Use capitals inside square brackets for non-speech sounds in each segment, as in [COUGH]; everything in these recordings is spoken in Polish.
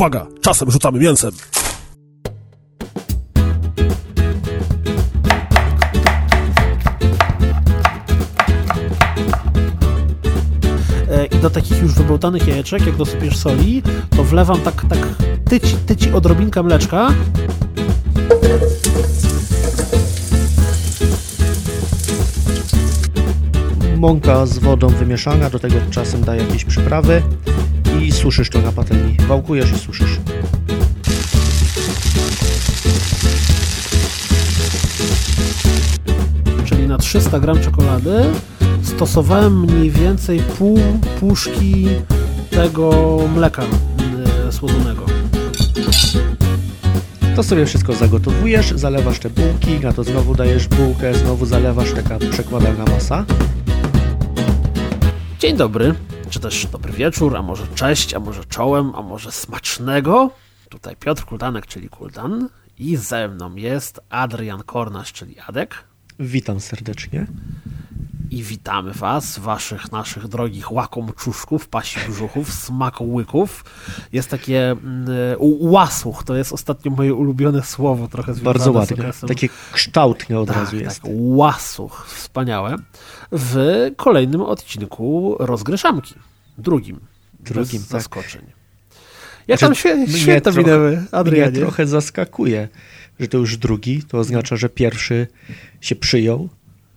Uwaga, czasem rzucamy mięsem. E, do takich już wybełtanych jajeczek, jak dosypiesz soli, to wlewam tak, tak tyci, tyci odrobinkę mleczka. Mąka z wodą wymieszana, do tego czasem daję jakieś przyprawy suszysz to na patelni. Wałkujesz i suszysz. czyli na 300 gram czekolady stosowałem mniej więcej pół puszki tego mleka y, słodzonego. To sobie wszystko zagotowujesz, zalewasz te bułki, na to znowu dajesz bułkę, znowu zalewasz, taka przekładana masa. Dzień dobry, czy też dobry wieczór, a może cześć, a może czołem, a może smacznego. Tutaj Piotr Kuldanek, czyli Kuldan i ze mną jest Adrian Kornasz, czyli Adek. Witam serdecznie. I witamy Was, Waszych, naszych drogich łakomczuszków, pasi brzuchów, smakołyków. Jest takie mm, łasuch, to jest ostatnio moje ulubione słowo, trochę związane Bardzo okresem. Takie kształtne od tak, razu tak, jest. łasuch, wspaniałe. W kolejnym odcinku rozgryszamki. Drugim. Drugim, bez tak. zaskoczeń. Jak Znaczy, tam mnie święta minęły, Mnie Adrianie? trochę zaskakuje, że to już drugi, to oznacza, że pierwszy się przyjął.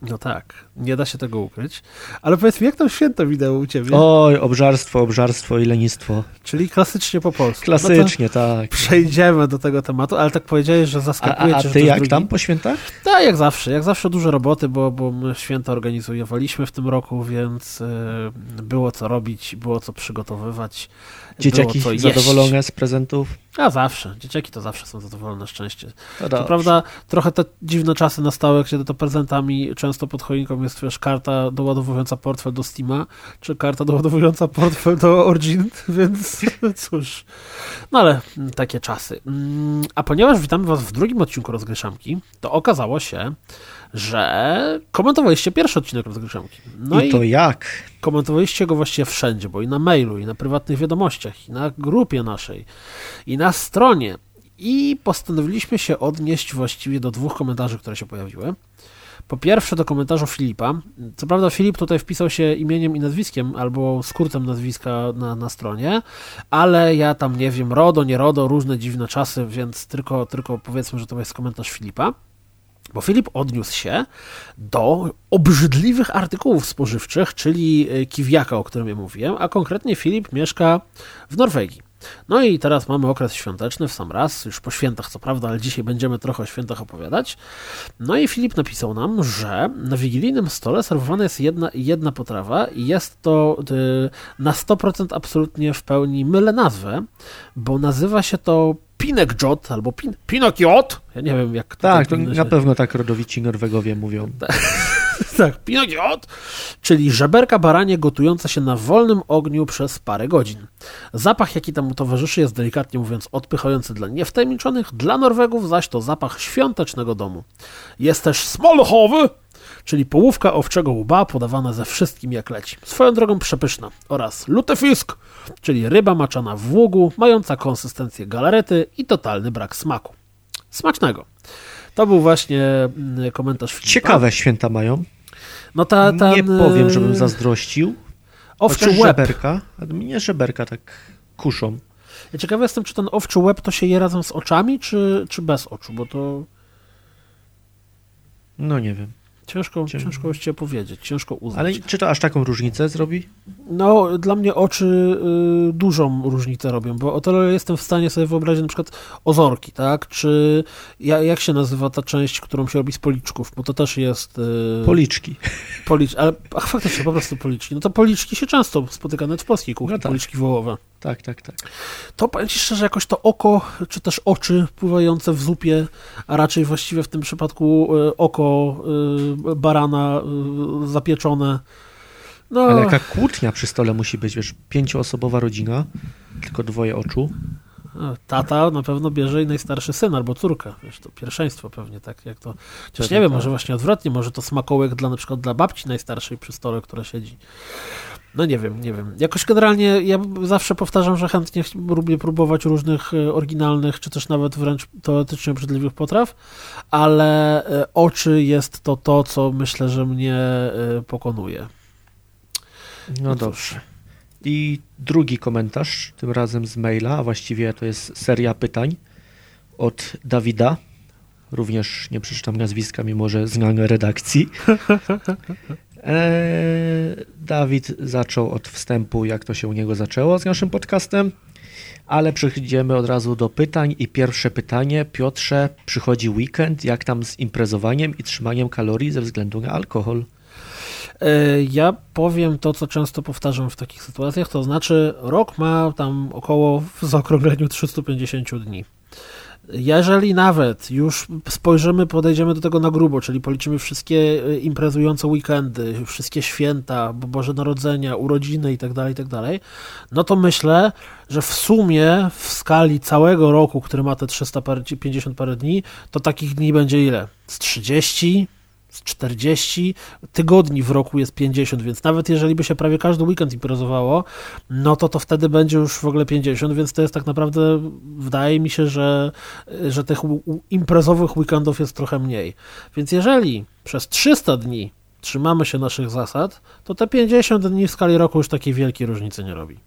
No tak, nie da się tego ukryć. Ale powiedz mi, jak tam święta minęły u Ciebie? Oj, obżarstwo, obżarstwo i lenistwo. Czyli klasycznie po polsku. No Klasycznie, tak. to przejdziemy do tego tematu, ale tak powiedziałeś, że zaskakuje a, a ty to jak drugi. tam po świętach? Tak, jak zawsze. Jak zawsze dużo roboty, bo, bo my święta organizowaliśmy w tym roku, więc y, było co robić, było co przygotowywać. Dzieciaki było co jeść. zadowolone z prezentów? A zawsze. Dzieciaki to zawsze są zadowolone, szczęście. To To dobrze. prawda, trochę te dziwne czasy nastały, kiedy to prezentami często pod choinką jest wiesz, karta doładowująca portfel do Steama, czy karta doładowująca portfel do Origin, [LAUGHS] więc cóż. No ale mm, takie czasy. Mm, A ponieważ witamy Was w drugim odcinku Rozgryszamki, to okazało się, że komentowaliście pierwszy odcinek Rozgryszamki. No I to jak? komentowaliście go właściwie wszędzie, bo i na mailu, i na prywatnych wiadomościach, i na grupie naszej, i na stronie. I postanowiliśmy się odnieść właściwie do dwóch komentarzy, które się pojawiły. Po pierwsze do komentarzu Filipa. Co prawda Filip tutaj wpisał się imieniem i nazwiskiem, albo skrótem nazwiska na, na stronie, ale ja tam nie wiem, RODO, nie RODO, różne dziwne czasy, więc tylko, tylko powiedzmy, że to jest komentarz Filipa. Bo Filip odniósł się do obrzydliwych artykułów spożywczych, czyli e, kiwiaka, o którym ja mówiłem, a konkretnie Filip mieszka w Norwegii. No i teraz mamy okres świąteczny w sam raz, już po świętach co prawda, ale dzisiaj będziemy trochę o świętach opowiadać. No i Filip napisał nam, że na wigilijnym stole serwowana jest jedna, jedna potrawa i jest to y, na 100% absolutnie w pełni mylę nazwę, bo nazywa się to Pinekjot albo pin, Pinokiot. Ja nie wiem jak to Tak, to powinno na się- pewno tak rodowici Norwegowie mówią. [LAUGHS] tak, Pinokiot, czyli żeberka baranie gotujące się na wolnym ogniu przez parę godzin. Zapach, jaki temu towarzyszy, jest delikatnie mówiąc odpychający dla niewtajemniczonych, dla Norwegów zaś to zapach świątecznego domu. Jest też smolchowy, czyli połówka owczego łba podawana ze wszystkim jak leci. Swoją drogą przepyszna. Oraz lutefisk, czyli ryba maczana w ługu, mająca konsystencję galarety i totalny brak smaku. Smacznego. To był właśnie mm, komentarz Filipa. Ciekawe święta mają. No ta, ta, Nie powiem, e, żebym zazdrościł. Owczy Chociaż łeb. żeberka, mnie żeberka tak kuszą. Ja ciekawy jestem, czy ten owczy łeb to się je razem z oczami, czy, czy bez oczu, bo to No nie wiem. Ciężko, Cię- ciężko właściwie powiedzieć, ciężko uznać. Ale czy to aż taką różnicę zrobi? No, dla mnie oczy y, dużą różnicę robią, bo o tyle jestem w stanie sobie wyobrazić na przykład ozorki, tak? Czy ja, jak się nazywa ta część, którą się robi z policzków, bo to też jest... Y, Policzki. policz, ale ach, faktycznie po prostu policzki. No to policzki się często spotyka nawet w polskiej kuchni, No tak. policzki wołowe. Tak, tak, tak. To powiem Ci szczerze, jakoś to oko, czy też oczy pływające w zupie, a raczej właściwie w tym przypadku y, oko y, barana y, zapieczone. No, Ale jaka kłótnia przy stole musi być, wiesz, pięcioosobowa rodzina, tylko dwoje oczu. Tata na pewno bierze i najstarszy syn albo córka. Wiesz, to pierwszeństwo pewnie, tak jak to. Chociaż nie wiem, tak. może właśnie odwrotnie, może to smakołek dla na przykład dla babci najstarszej przy stole, która siedzi. No nie wiem, nie wiem. Jakoś generalnie ja zawsze powtarzam, że chętnie ch- lubię próbować różnych e, oryginalnych, czy też nawet wręcz teoretycznie obrzydliwych potraw, ale e, oczy jest to to, co myślę, że mnie e, pokonuje. No No dobrze. I drugi komentarz, tym razem z maila, a właściwie to jest seria pytań od Dawida. Również nie przeczytam nazwiska, mimo że znam redakcji. [LAUGHS] Eee, Dawid zaczął od wstępu, jak to się u niego zaczęło z naszym podcastem, ale przejdziemy od razu do pytań. I pierwsze pytanie, Piotrze, przychodzi weekend, jak tam z imprezowaniem i trzymaniem kalorii ze względu na alkohol? E, Ja powiem to, co często powtarzam w takich sytuacjach, to znaczy rok ma tam około w zaokrągleniu 350 dni. Jeżeli nawet już spojrzymy, podejdziemy do tego na grubo, czyli policzymy wszystkie e, imprezujące weekendy, wszystkie święta, Bo- Boże Narodzenia, urodziny itd., itd., no to myślę, że w sumie w skali całego roku, który ma te 350 parę dni, to takich dni będzie ile? Z 30? Z 40 tygodni w roku jest 50, więc nawet jeżeli by się prawie każdy weekend imprezowało, no to to wtedy będzie już w ogóle 50, więc to jest tak naprawdę, wydaje mi się, że, że tych imprezowych weekendów jest trochę mniej. Więc jeżeli przez 300 dni trzymamy się naszych zasad, to te 50 dni w skali roku już takiej wielkiej różnicy nie robi.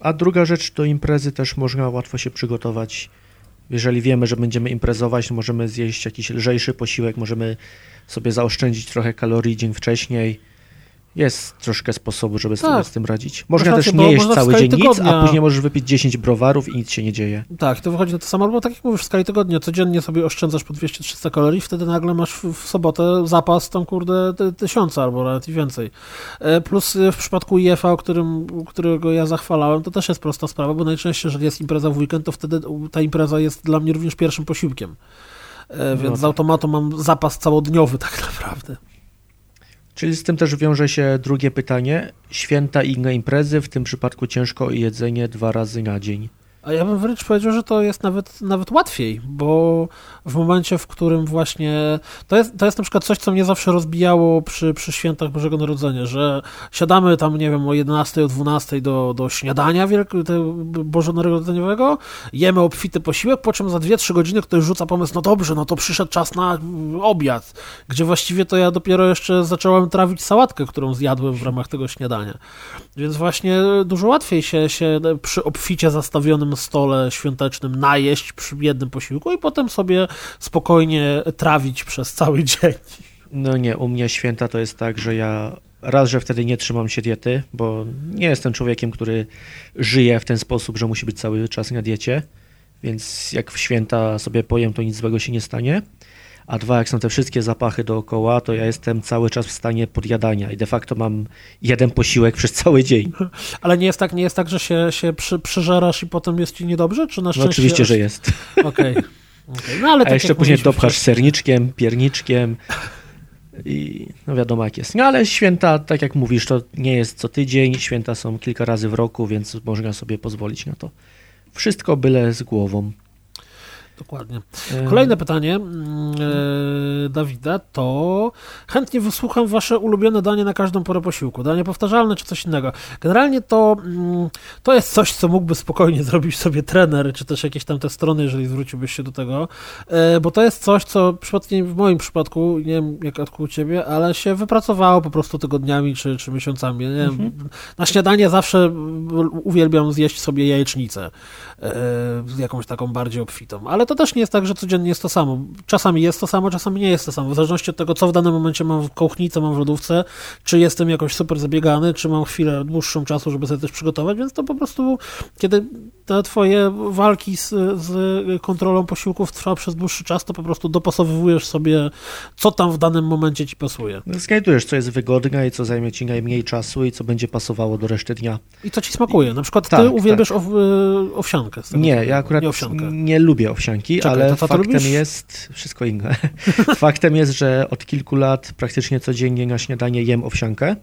A druga rzecz, do imprezy też można łatwo się przygotować. Jeżeli wiemy, że będziemy imprezować, możemy zjeść jakiś lżejszy posiłek, możemy sobie zaoszczędzić trochę kalorii dzień wcześniej. Jest troszkę sposobu, żeby sobie Tak. z tym radzić. Można Masz też rację, nie jeść cały dzień nic, tygodnia- a później możesz wypić 10 browarów i nic się nie dzieje. Tak, to wychodzi na to samo, albo tak jak mówisz, w skali tygodnia, codziennie sobie oszczędzasz po 200-300 kalorii, wtedy nagle masz w, w sobotę zapas tam, kurde, ty- tysiąca albo nawet i więcej. E, Plus e, w przypadku IFA, o którym, którego ja zachwalałem, to też jest prosta sprawa, bo najczęściej, jeżeli jest impreza w weekend, to wtedy ta impreza jest dla mnie również pierwszym posiłkiem. E, Więc tak. z automatu mam zapas całodniowy tak naprawdę. Czyli z tym też wiąże się drugie pytanie. Święta i inne imprezy, w tym przypadku ciężko jedzenie dwa razy na dzień. A ja bym wręcz powiedział, że to jest nawet, nawet łatwiej, bo w momencie, w którym właśnie. To jest, to jest na przykład coś, co mnie zawsze rozbijało przy, przy świętach Bożego Narodzenia, że siadamy tam, nie wiem, o 11, o 12 do, do śniadania wielk- bożonarodzeniowego, jemy obfity posiłek, po czym za 2-3 godziny ktoś rzuca pomysł, no dobrze, no to przyszedł czas na obiad, gdzie właściwie to ja dopiero jeszcze zacząłem trawić sałatkę, którą zjadłem w ramach tego śniadania. Więc właśnie dużo łatwiej się, się przy obficie zastawionym stole świątecznym najeść przy jednym posiłku i potem sobie spokojnie trawić przez cały dzień. No nie, u mnie święta to jest tak, że ja raz, że wtedy nie trzymam się diety, bo nie jestem człowiekiem, który żyje w ten sposób, że musi być cały czas na diecie, więc jak w święta sobie pojem, to nic złego się nie stanie. A dwa, jak są te wszystkie zapachy dookoła, to ja jestem cały czas w stanie podjadania i de facto mam jeden posiłek przez cały dzień. [LAUGHS] Ale nie jest tak, nie jest tak że się, się przy, przyżerasz i potem jest ci niedobrze? Czy na No szczęście... oczywiście, że jest. [LAUGHS] Okej. Okej. No, ale A tak jeszcze jak później dopchasz wcześniej- serniczkiem, pierniczkiem i no wiadomo jak jest. No ale święta, tak jak mówisz, to nie jest co tydzień, święta są kilka razy w roku, więc można sobie pozwolić na to. Wszystko byle z głową. Dokładnie. Kolejne pytanie mm, e, Dawida to chętnie wysłucham wasze ulubione danie na każdą porę posiłku. Danie powtarzalne czy coś innego. Generalnie to, mm, to jest coś, co mógłby spokojnie [LAUGHS] zrobić sobie trener, czy też jakieś tam te strony, jeżeli zwróciłbyś się do tego, e, bo to jest coś, co przypadkiem w moim przypadku, nie wiem jak u ciebie, ale się wypracowało po prostu tygodniami czy, czy miesiącami. Nie wiem, Na śniadanie zawsze uwielbiam zjeść sobie jajecznicę e, z jakąś taką bardziej obfitą, ale to też nie jest tak, że codziennie jest to samo. Czasami jest to samo, czasami nie jest to samo. W zależności od tego, co w danym momencie mam w kołchnicy, mam w lodówce, czy jestem jakoś super zabiegany, czy mam chwilę dłuższą czasu, żeby sobie coś przygotować, więc to po prostu, kiedy te twoje walki z, z kontrolą posiłków trwa przez dłuższy czas, to po prostu dopasowujesz sobie, co tam w danym momencie ci pasuje. No, Znajdujesz, co jest wygodne i co zajmie ci najmniej czasu i co będzie pasowało do reszty dnia. I co ci smakuje. Na przykład ty Tak, uwielbiasz ow, y, owsiankę. Nie, ja akurat Nie owsiankę. nie lubię owsianki, Czekaj, ale faktem lubisz? jest wszystko inne. [LAUGHS] faktem jest, że od kilku lat praktycznie codziennie na śniadanie jem owsiankę,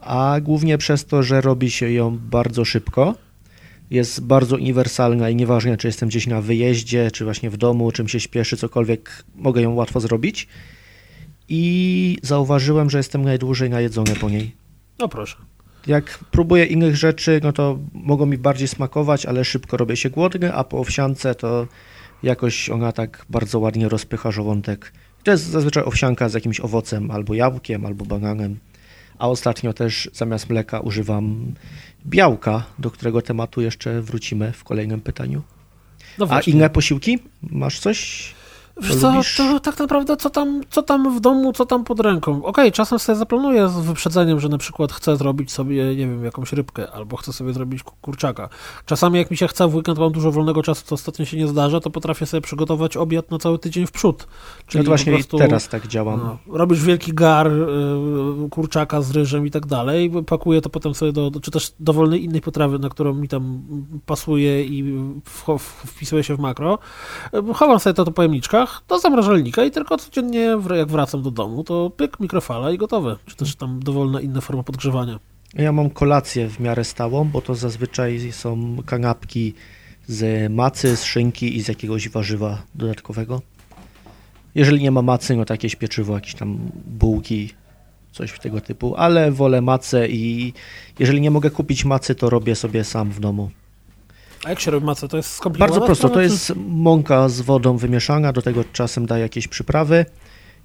a głównie przez to, że robi się ją bardzo szybko. Jest bardzo uniwersalna i nieważne, czy jestem gdzieś na wyjeździe, czy właśnie w domu, czym się śpieszy, cokolwiek, mogę ją łatwo zrobić. I zauważyłem, że jestem najdłużej najedzony po niej. No proszę. Jak próbuję innych rzeczy, no to mogą mi bardziej smakować, ale szybko robię się głodny, a po owsiance to jakoś ona tak bardzo ładnie rozpycha żołądek. To jest zazwyczaj owsianka z jakimś owocem, albo jabłkiem, albo bananem. A ostatnio też zamiast mleka używam białka, do którego tematu jeszcze wrócimy w kolejnym pytaniu. No A inne posiłki? Masz coś? Wiesz co, lubisz? to tak naprawdę co tam, co tam w domu, co tam pod ręką. Okej, czasem sobie zaplanuję z wyprzedzeniem, że na przykład chcę zrobić sobie, nie wiem, jakąś rybkę, albo chcę sobie zrobić ku- kurczaka. Czasami jak mi się chce, w weekend mam dużo wolnego czasu, co ostatnio się nie zdarza, to potrafię sobie przygotować obiad na cały tydzień w przód. No to właśnie po prostu, teraz tak działam. no, robisz wielki gar y, kurczaka z ryżem i tak dalej, pakuję to potem sobie do, czy też dowolnej innej potrawy, na którą mi tam pasuje i w, wpisuje się w makro. Y, Chowam sobie to do do zamrażalnika i tylko codziennie, jak wracam do domu, to pyk, mikrofala i gotowe. Czy też tam dowolna inna forma podgrzewania. Ja mam kolację w miarę stałą, bo to zazwyczaj są kanapki z macy, z szynki i z jakiegoś warzywa dodatkowego. Jeżeli nie ma macy, no to jakieś pieczywo, jakieś tam bułki, coś tego typu, ale wolę macę i jeżeli nie mogę kupić macy, to robię sobie sam w domu. A jak się robi macę? To jest skomplikowane? Bardzo prosto, to czy- jest mąka z wodą wymieszana, do tego czasem daję jakieś przyprawy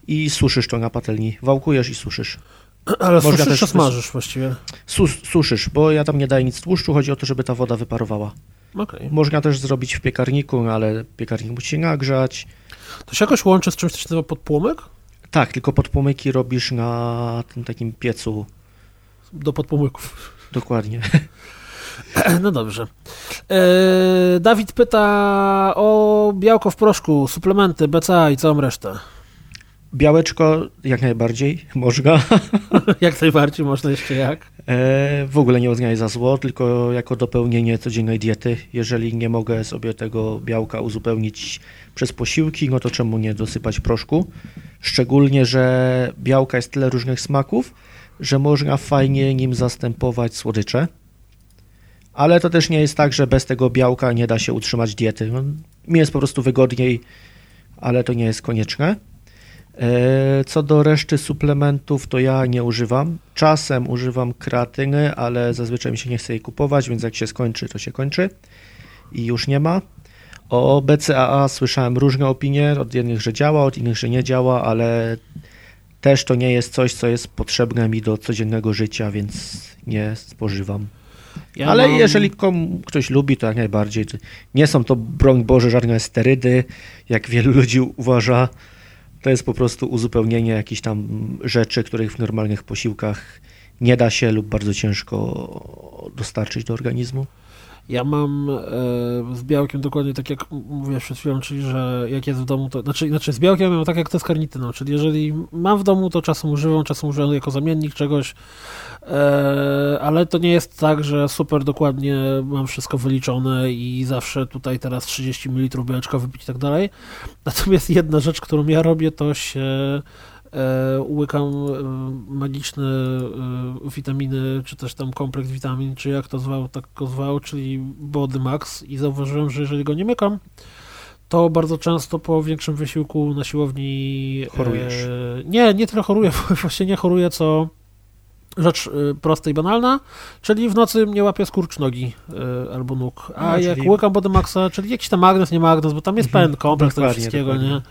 i suszysz to na patelni. Wałkujesz i suszysz. [CLEARS THROAT] Ale można suszysz też- smażysz właściwie? Sus, suszysz, bo ja tam nie daję nic tłuszczu, chodzi o to, żeby ta woda wyparowała. Okej. Można też zrobić w piekarniku, no ale piekarnik musi się nagrzać. To się jakoś łączy z czymś, co się nazywa podpłomyk? Tak, tylko podpłomyki robisz na tym takim piecu. Do podpłomyków. Dokładnie. [LAUGHS] [CLEARS THROAT] No dobrze. E, Dawid pyta o białko w proszku, suplementy, BCA i całą resztę. Białeczko jak najbardziej można. [LAUGHS] jak najbardziej można jeszcze jak? E, w ogóle nie uznaję za zło, tylko jako dopełnienie codziennej diety. Jeżeli nie mogę sobie tego białka uzupełnić przez posiłki, no to czemu nie dosypać proszku? Szczególnie, że białka jest tyle różnych smaków, że można fajnie nim zastępować słodycze. Ale to też nie jest tak, że bez tego białka nie da się utrzymać diety. No, mi jest po prostu wygodniej, ale to nie jest konieczne. E, Co do reszty suplementów, to ja nie używam. Czasem używam kreatyny, ale zazwyczaj mi się nie chce jej kupować, więc jak się skończy, to się kończy i już nie ma. O BCAA słyszałem różne opinie, od jednych, że działa, od innych, że nie działa, ale też to nie jest coś, co jest potrzebne mi do codziennego życia, więc nie spożywam. Ja Ale mam- jeżeli komu, ktoś lubi, to jak najbardziej. Nie są to, broń Boże, żadne sterydy, jak wielu ludzi uważa. To jest po prostu uzupełnienie jakichś tam rzeczy, których w normalnych posiłkach nie da się lub bardzo ciężko dostarczyć do organizmu. Ja mam e, z białkiem dokładnie tak jak m- mówiłeś przed chwilą, czyli że jak jest w domu, to znaczy, znaczy z białkiem mam tak jak to z karnityną, czyli jeżeli mam w domu, to czasem używam, czasem używam jako zamiennik czegoś, ale to nie jest tak, że super dokładnie mam wszystko wyliczone i zawsze tutaj teraz 30 ml białeczka wypić i tak dalej. Natomiast jedna rzecz, którą ja robię, to się e, łykam e, magiczne e, witaminy, czy też tam kompleks witamin, czy jak to zwał, tak go zwał, czyli Body Max i zauważyłem, że jeżeli go nie mykam, to bardzo często po większym wysiłku na siłowni... Chorujesz. E, nie, nie tyle choruję, [LAUGHS] właśnie nie choruję, co rzecz e, prosta i banalna, czyli w nocy mnie łapie skurcz nogi e, albo nóg, a A, jak czyli- łykam Body Maxa, czyli jakiś tam magnes, nie magnes, bo tam jest Mhm, pełen kompleks tego wszystkiego, dokładnie. nie?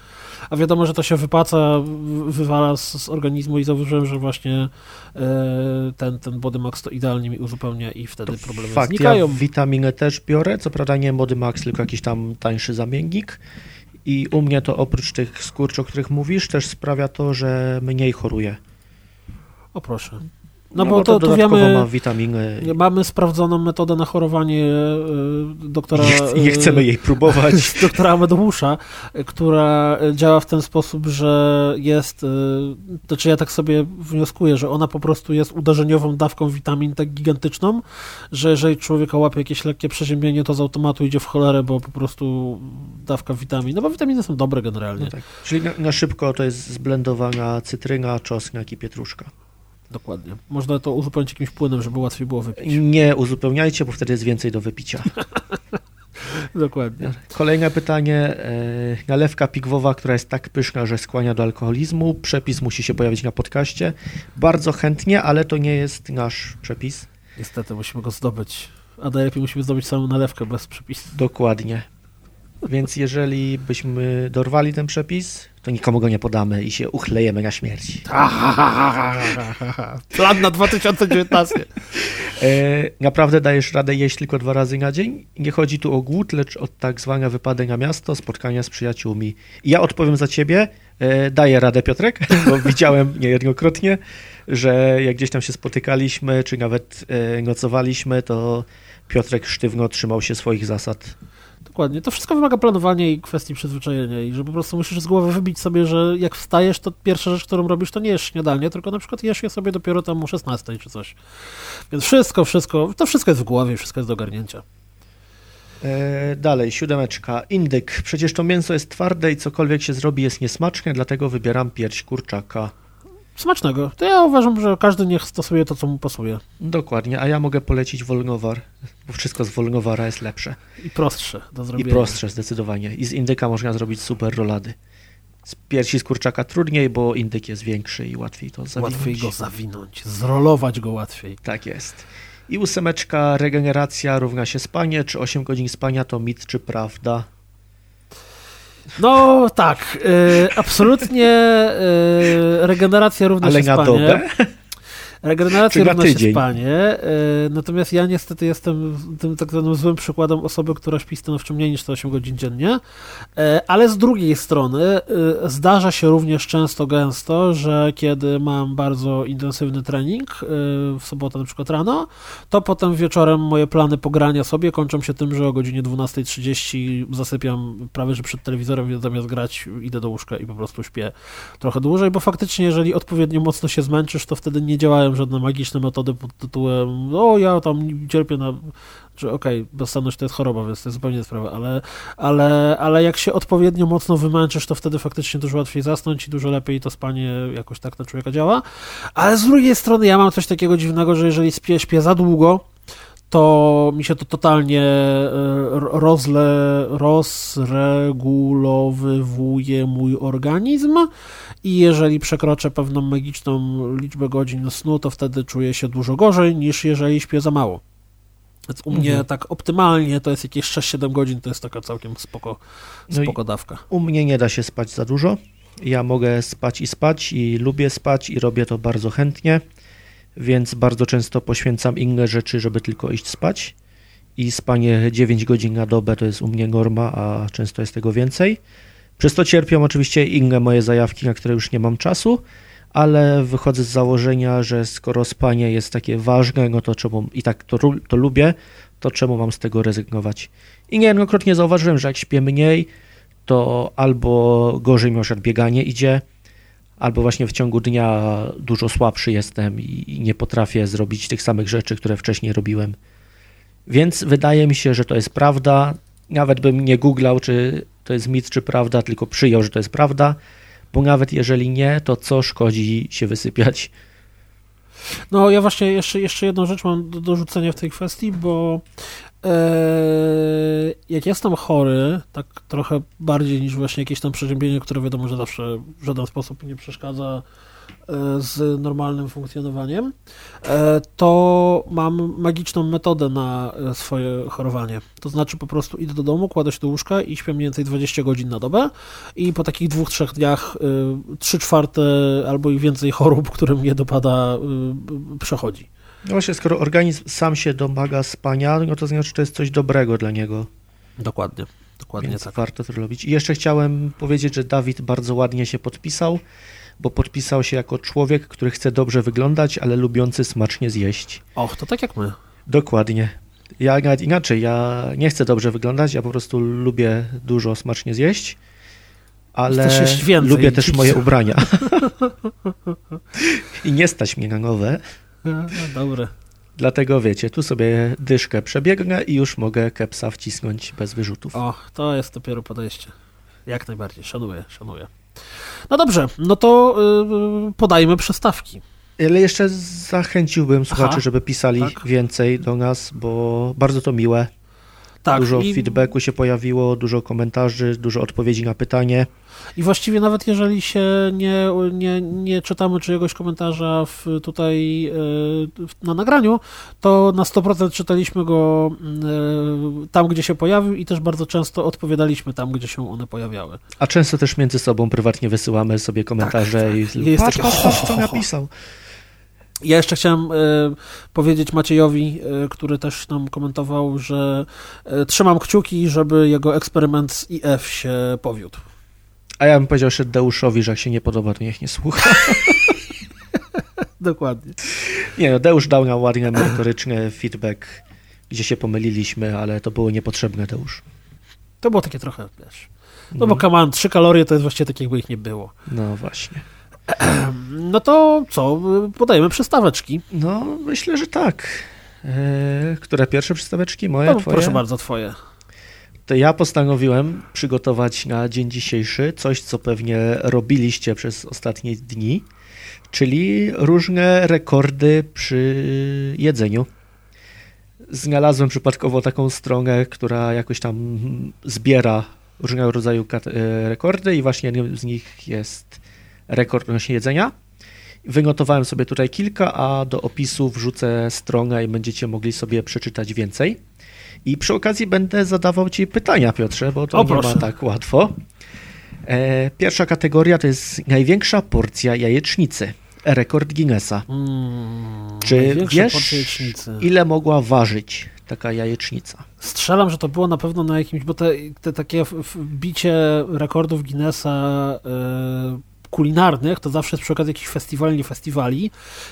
A wiadomo, że to się wypaca, wywala z, z organizmu i zauważyłem, że właśnie e, ten, ten Body Max to idealnie mi uzupełnia i wtedy problemy Fakt, znikają. ja witaminy też biorę, co prawda nie Mody Max, tylko jakiś tam tańszy zamiennik. I u mnie to oprócz tych skurczy, o których mówisz, też sprawia to, że mniej choruję. O proszę. No, bo, to, to dodatkowo wiemy, ma witaminy. mamy sprawdzoną metodę na chorowanie e, doktora... Nie, ch- nie e, chcemy jej próbować. [LAUGHS] doktora Amedeusza, która działa w ten sposób, że jest, y, to czy ja tak sobie wnioskuję, że ona po prostu jest uderzeniową dawką witamin tak gigantyczną, że jeżeli człowieka łapie jakieś lekkie przeziębienie, to z automatu idzie w cholerę, bo po prostu dawka witamin, no bo witaminy są dobre generalnie. No tak. Czyli na, na szybko to jest zblendowana cytryna, czosnek i pietruszka. Dokładnie. Można to uzupełnić jakimś płynem, żeby łatwiej było wypić. Nie uzupełniajcie, bo wtedy jest więcej do wypicia. [LAUGHS] Dokładnie. Kolejne pytanie. E, nalewka pigwowa, która jest tak pyszna, że skłania do alkoholizmu. Przepis musi się pojawić na podcaście. Bardzo chętnie, ale to nie jest nasz przepis. Niestety musimy go zdobyć. A najlepiej musimy zdobyć samą nalewkę bez przepisu. Dokładnie. Więc jeżeli byśmy dorwali ten przepis, to nikomu go nie podamy i się uchlejemy na śmierć. [LAUGHS] Plan na 2019. E, naprawdę dajesz radę jeść tylko dwa razy na dzień? Nie chodzi tu o głód, lecz o tak zwane wypady na miasto, spotkania z przyjaciółmi. I ja odpowiem za ciebie. E, daję radę, Piotrek, [LAUGHS] bo widziałem niejednokrotnie, że jak gdzieś tam się spotykaliśmy, czy nawet e, nocowaliśmy, to Piotrek sztywno trzymał się swoich zasad. Dokładnie. To wszystko wymaga planowania i kwestii przyzwyczajenia i że po prostu musisz z głowy wybić sobie, że jak wstajesz, to pierwsza rzecz, którą robisz, to nie jesz śniadanie, tylko na przykład jesz je sobie dopiero tam o 16 czy coś. Więc wszystko, wszystko, to wszystko jest w głowie, wszystko jest do ogarnięcia. E, dalej, siódemeczka. Indyk. Przecież to mięso jest twarde i cokolwiek się zrobi jest niesmaczne, dlatego wybieram pierś kurczaka. Smacznego. To ja uważam, że każdy niech stosuje to, co mu pasuje. Dokładnie, a ja mogę polecić wolnowar, bo wszystko z wolnowara jest lepsze. I prostsze do I zrobienia. prostsze zdecydowanie. I z indyka można zrobić super rolady. Z piersi z kurczaka trudniej, bo indyk jest większy i łatwiej to zawinąć. Łatwiej go zawinąć, zrolować go łatwiej. Tak jest. I ósemeczka, regeneracja równa się spanie, czy 8 godzin spania to mit, czy prawda? No tak, y, absolutnie y, regeneracja równa Ale na dobę? Regeneracja równa się spanie, y, natomiast ja niestety jestem tym tak zwanym złym przykładem osoby, która śpi stanowczo mniej niż 8 godzin dziennie, Y, ale z drugiej strony y, zdarza się również często, gęsto, że kiedy mam bardzo intensywny trening w sobotę na przykład rano, to potem wieczorem moje plany pogrania sobie kończą się tym, że o godzinie 12.30 zasypiam prawie że przed telewizorem, więc zamiast grać idę do łóżka i po prostu śpię trochę dłużej, bo faktycznie jeżeli odpowiednio mocno się zmęczysz, to wtedy nie działają żadne magiczne metody pod tytułem o ja tam cierpię na... Czy okej, bezsenność to jest choroba, więc to jest zupełnie sprawa, ale, ale, ale jak się odpowiednio mocno wymęczysz, to wtedy faktycznie dużo łatwiej zasnąć i dużo lepiej to spanie jakoś tak na człowieka działa. Ale z drugiej strony ja mam coś takiego dziwnego, że jeżeli śpię, śpię za długo, to mi się to totalnie e, rozle, rozregulowywuje mój organizm i jeżeli przekroczę pewną magiczną liczbę godzin snu, to wtedy czuję się dużo gorzej niż jeżeli śpię za mało. Więc u mnie Mhm. tak optymalnie to jest jakieś 6-7 godzin, to jest taka całkiem spoko, No spoko dawka. U mnie nie da się spać za dużo. Ja mogę spać i spać i lubię spać i robię to bardzo chętnie, więc bardzo często poświęcam inne rzeczy, żeby tylko iść spać. I spanie 9 godzin na dobę to jest u mnie norma, a często jest tego więcej. Przez to cierpią oczywiście inne moje zajawki, na które już nie mam czasu, ale wychodzę z założenia, że skoro spanie jest takie ważne, no to czemu i tak to, to lubię, to czemu mam z tego rezygnować? I niejednokrotnie zauważyłem, że jak śpię mniej, to albo gorzej mi przykład bieganie idzie, albo właśnie w ciągu dnia dużo słabszy jestem i nie potrafię zrobić tych samych rzeczy, które wcześniej robiłem. Więc wydaje mi się, że to jest prawda. Nawet bym nie googlał, czy to jest mit, czy prawda, tylko przyjął, że to jest prawda, bo nawet jeżeli nie, to co szkodzi się wysypiać? No ja właśnie jeszcze, jeszcze jedną rzecz mam do dorzucenia w tej kwestii, bo e, jak jestem chory, tak trochę bardziej niż właśnie jakieś tam przeziębienie, które wiadomo, że zawsze w żaden sposób nie przeszkadza z normalnym funkcjonowaniem, e, to mam magiczną metodę na e, swoje chorowanie. To znaczy po prostu idę do domu, kładę się do łóżka i śpię mniej więcej 20 godzin na dobę i po takich dwóch, trzech dniach trzy czwarte albo i więcej chorób, które mnie dopada, przechodzi. No właśnie, skoro organizm sam się domaga spania, no to znaczy, że to jest coś dobrego dla niego. Dokładnie. Dokładnie Więc tak. warto to robić. I jeszcze chciałem powiedzieć, że Dawid bardzo ładnie się podpisał, bo podpisał się jako człowiek, który chce dobrze wyglądać, ale lubiący smacznie zjeść. Och, to tak jak my. Dokładnie. Ja nawet inaczej, ja nie chcę dobrze wyglądać, ja po prostu lubię dużo smacznie zjeść, ale lubię też moje ubrania. [LAUGHS] I nie stać mnie na nowe, No, dobre. dlatego wiecie, tu sobie dyszkę przebiegnę i już mogę kepsa wcisnąć bez wyrzutów. Och, to jest dopiero podejście. Jak najbardziej. Szanuję, szanuję. No dobrze, no to y, podajmy przystawki. Ale jeszcze zachęciłbym słuchaczy, Aha, żeby pisali tak. więcej do nas, bo bardzo to miłe. Tak, dużo i, feedbacku się pojawiło, dużo komentarzy, dużo odpowiedzi na pytanie. i właściwie nawet jeżeli się nie, nie, nie czytamy czyjegoś komentarza w, tutaj e, w- na nagraniu, to na 100% czytaliśmy go e, tam, gdzie się pojawił i też bardzo często odpowiadaliśmy tam, gdzie się one pojawiały. A często też między sobą prywatnie wysyłamy sobie komentarze tak. i Jest patrz, takie patrz, ho, patrz, ho, co napisał. Ja jeszcze chciałem e, powiedzieć Maciejowi, e, który też nam komentował, że e, trzymam kciuki, żeby jego eksperyment z IF się powiódł. A ja bym powiedział jeszcze Deuszowi, że jak się nie podoba, to niech nie słucha. [LAUGHS] Dokładnie. Nie no, Deusz dał nam ładny, merytoryczny feedback, gdzie się pomyliliśmy, ale to było niepotrzebne, Deusz. To było takie trochę, wiesz. No bo kaman, trzy kalorie to jest właściwie tak, jakby ich nie było. No właśnie. No to co, podajemy przystaweczki. No, myślę, że tak. Eee, które pierwsze przystaweczki? Moje, No, twoje? proszę bardzo, twoje. To ja postanowiłem przygotować na dzień dzisiejszy coś, co pewnie robiliście przez ostatnie dni, czyli różne rekordy przy jedzeniu. Znalazłem przypadkowo taką stronę, która jakoś tam zbiera różnego rodzaju e, rekordy i właśnie jednym z nich jest rekord odnośnie jedzenia. Wynotowałem sobie tutaj kilka, a do opisu wrzucę stronę i będziecie mogli sobie przeczytać więcej. I przy okazji będę zadawał Ci pytania, Piotrze, bo to O, nie proszę. ma tak łatwo. E, pierwsza kategoria to jest największa porcja jajecznicy. Rekord Guinnessa. Mm, Czy wiesz, ile mogła ważyć taka jajecznica? Strzelam, że to było na pewno na jakimś, bo te, te takie bicie rekordów Guinnessa e, kulinarnych, to zawsze jest przy okazji jakichś festiwali, nie festiwali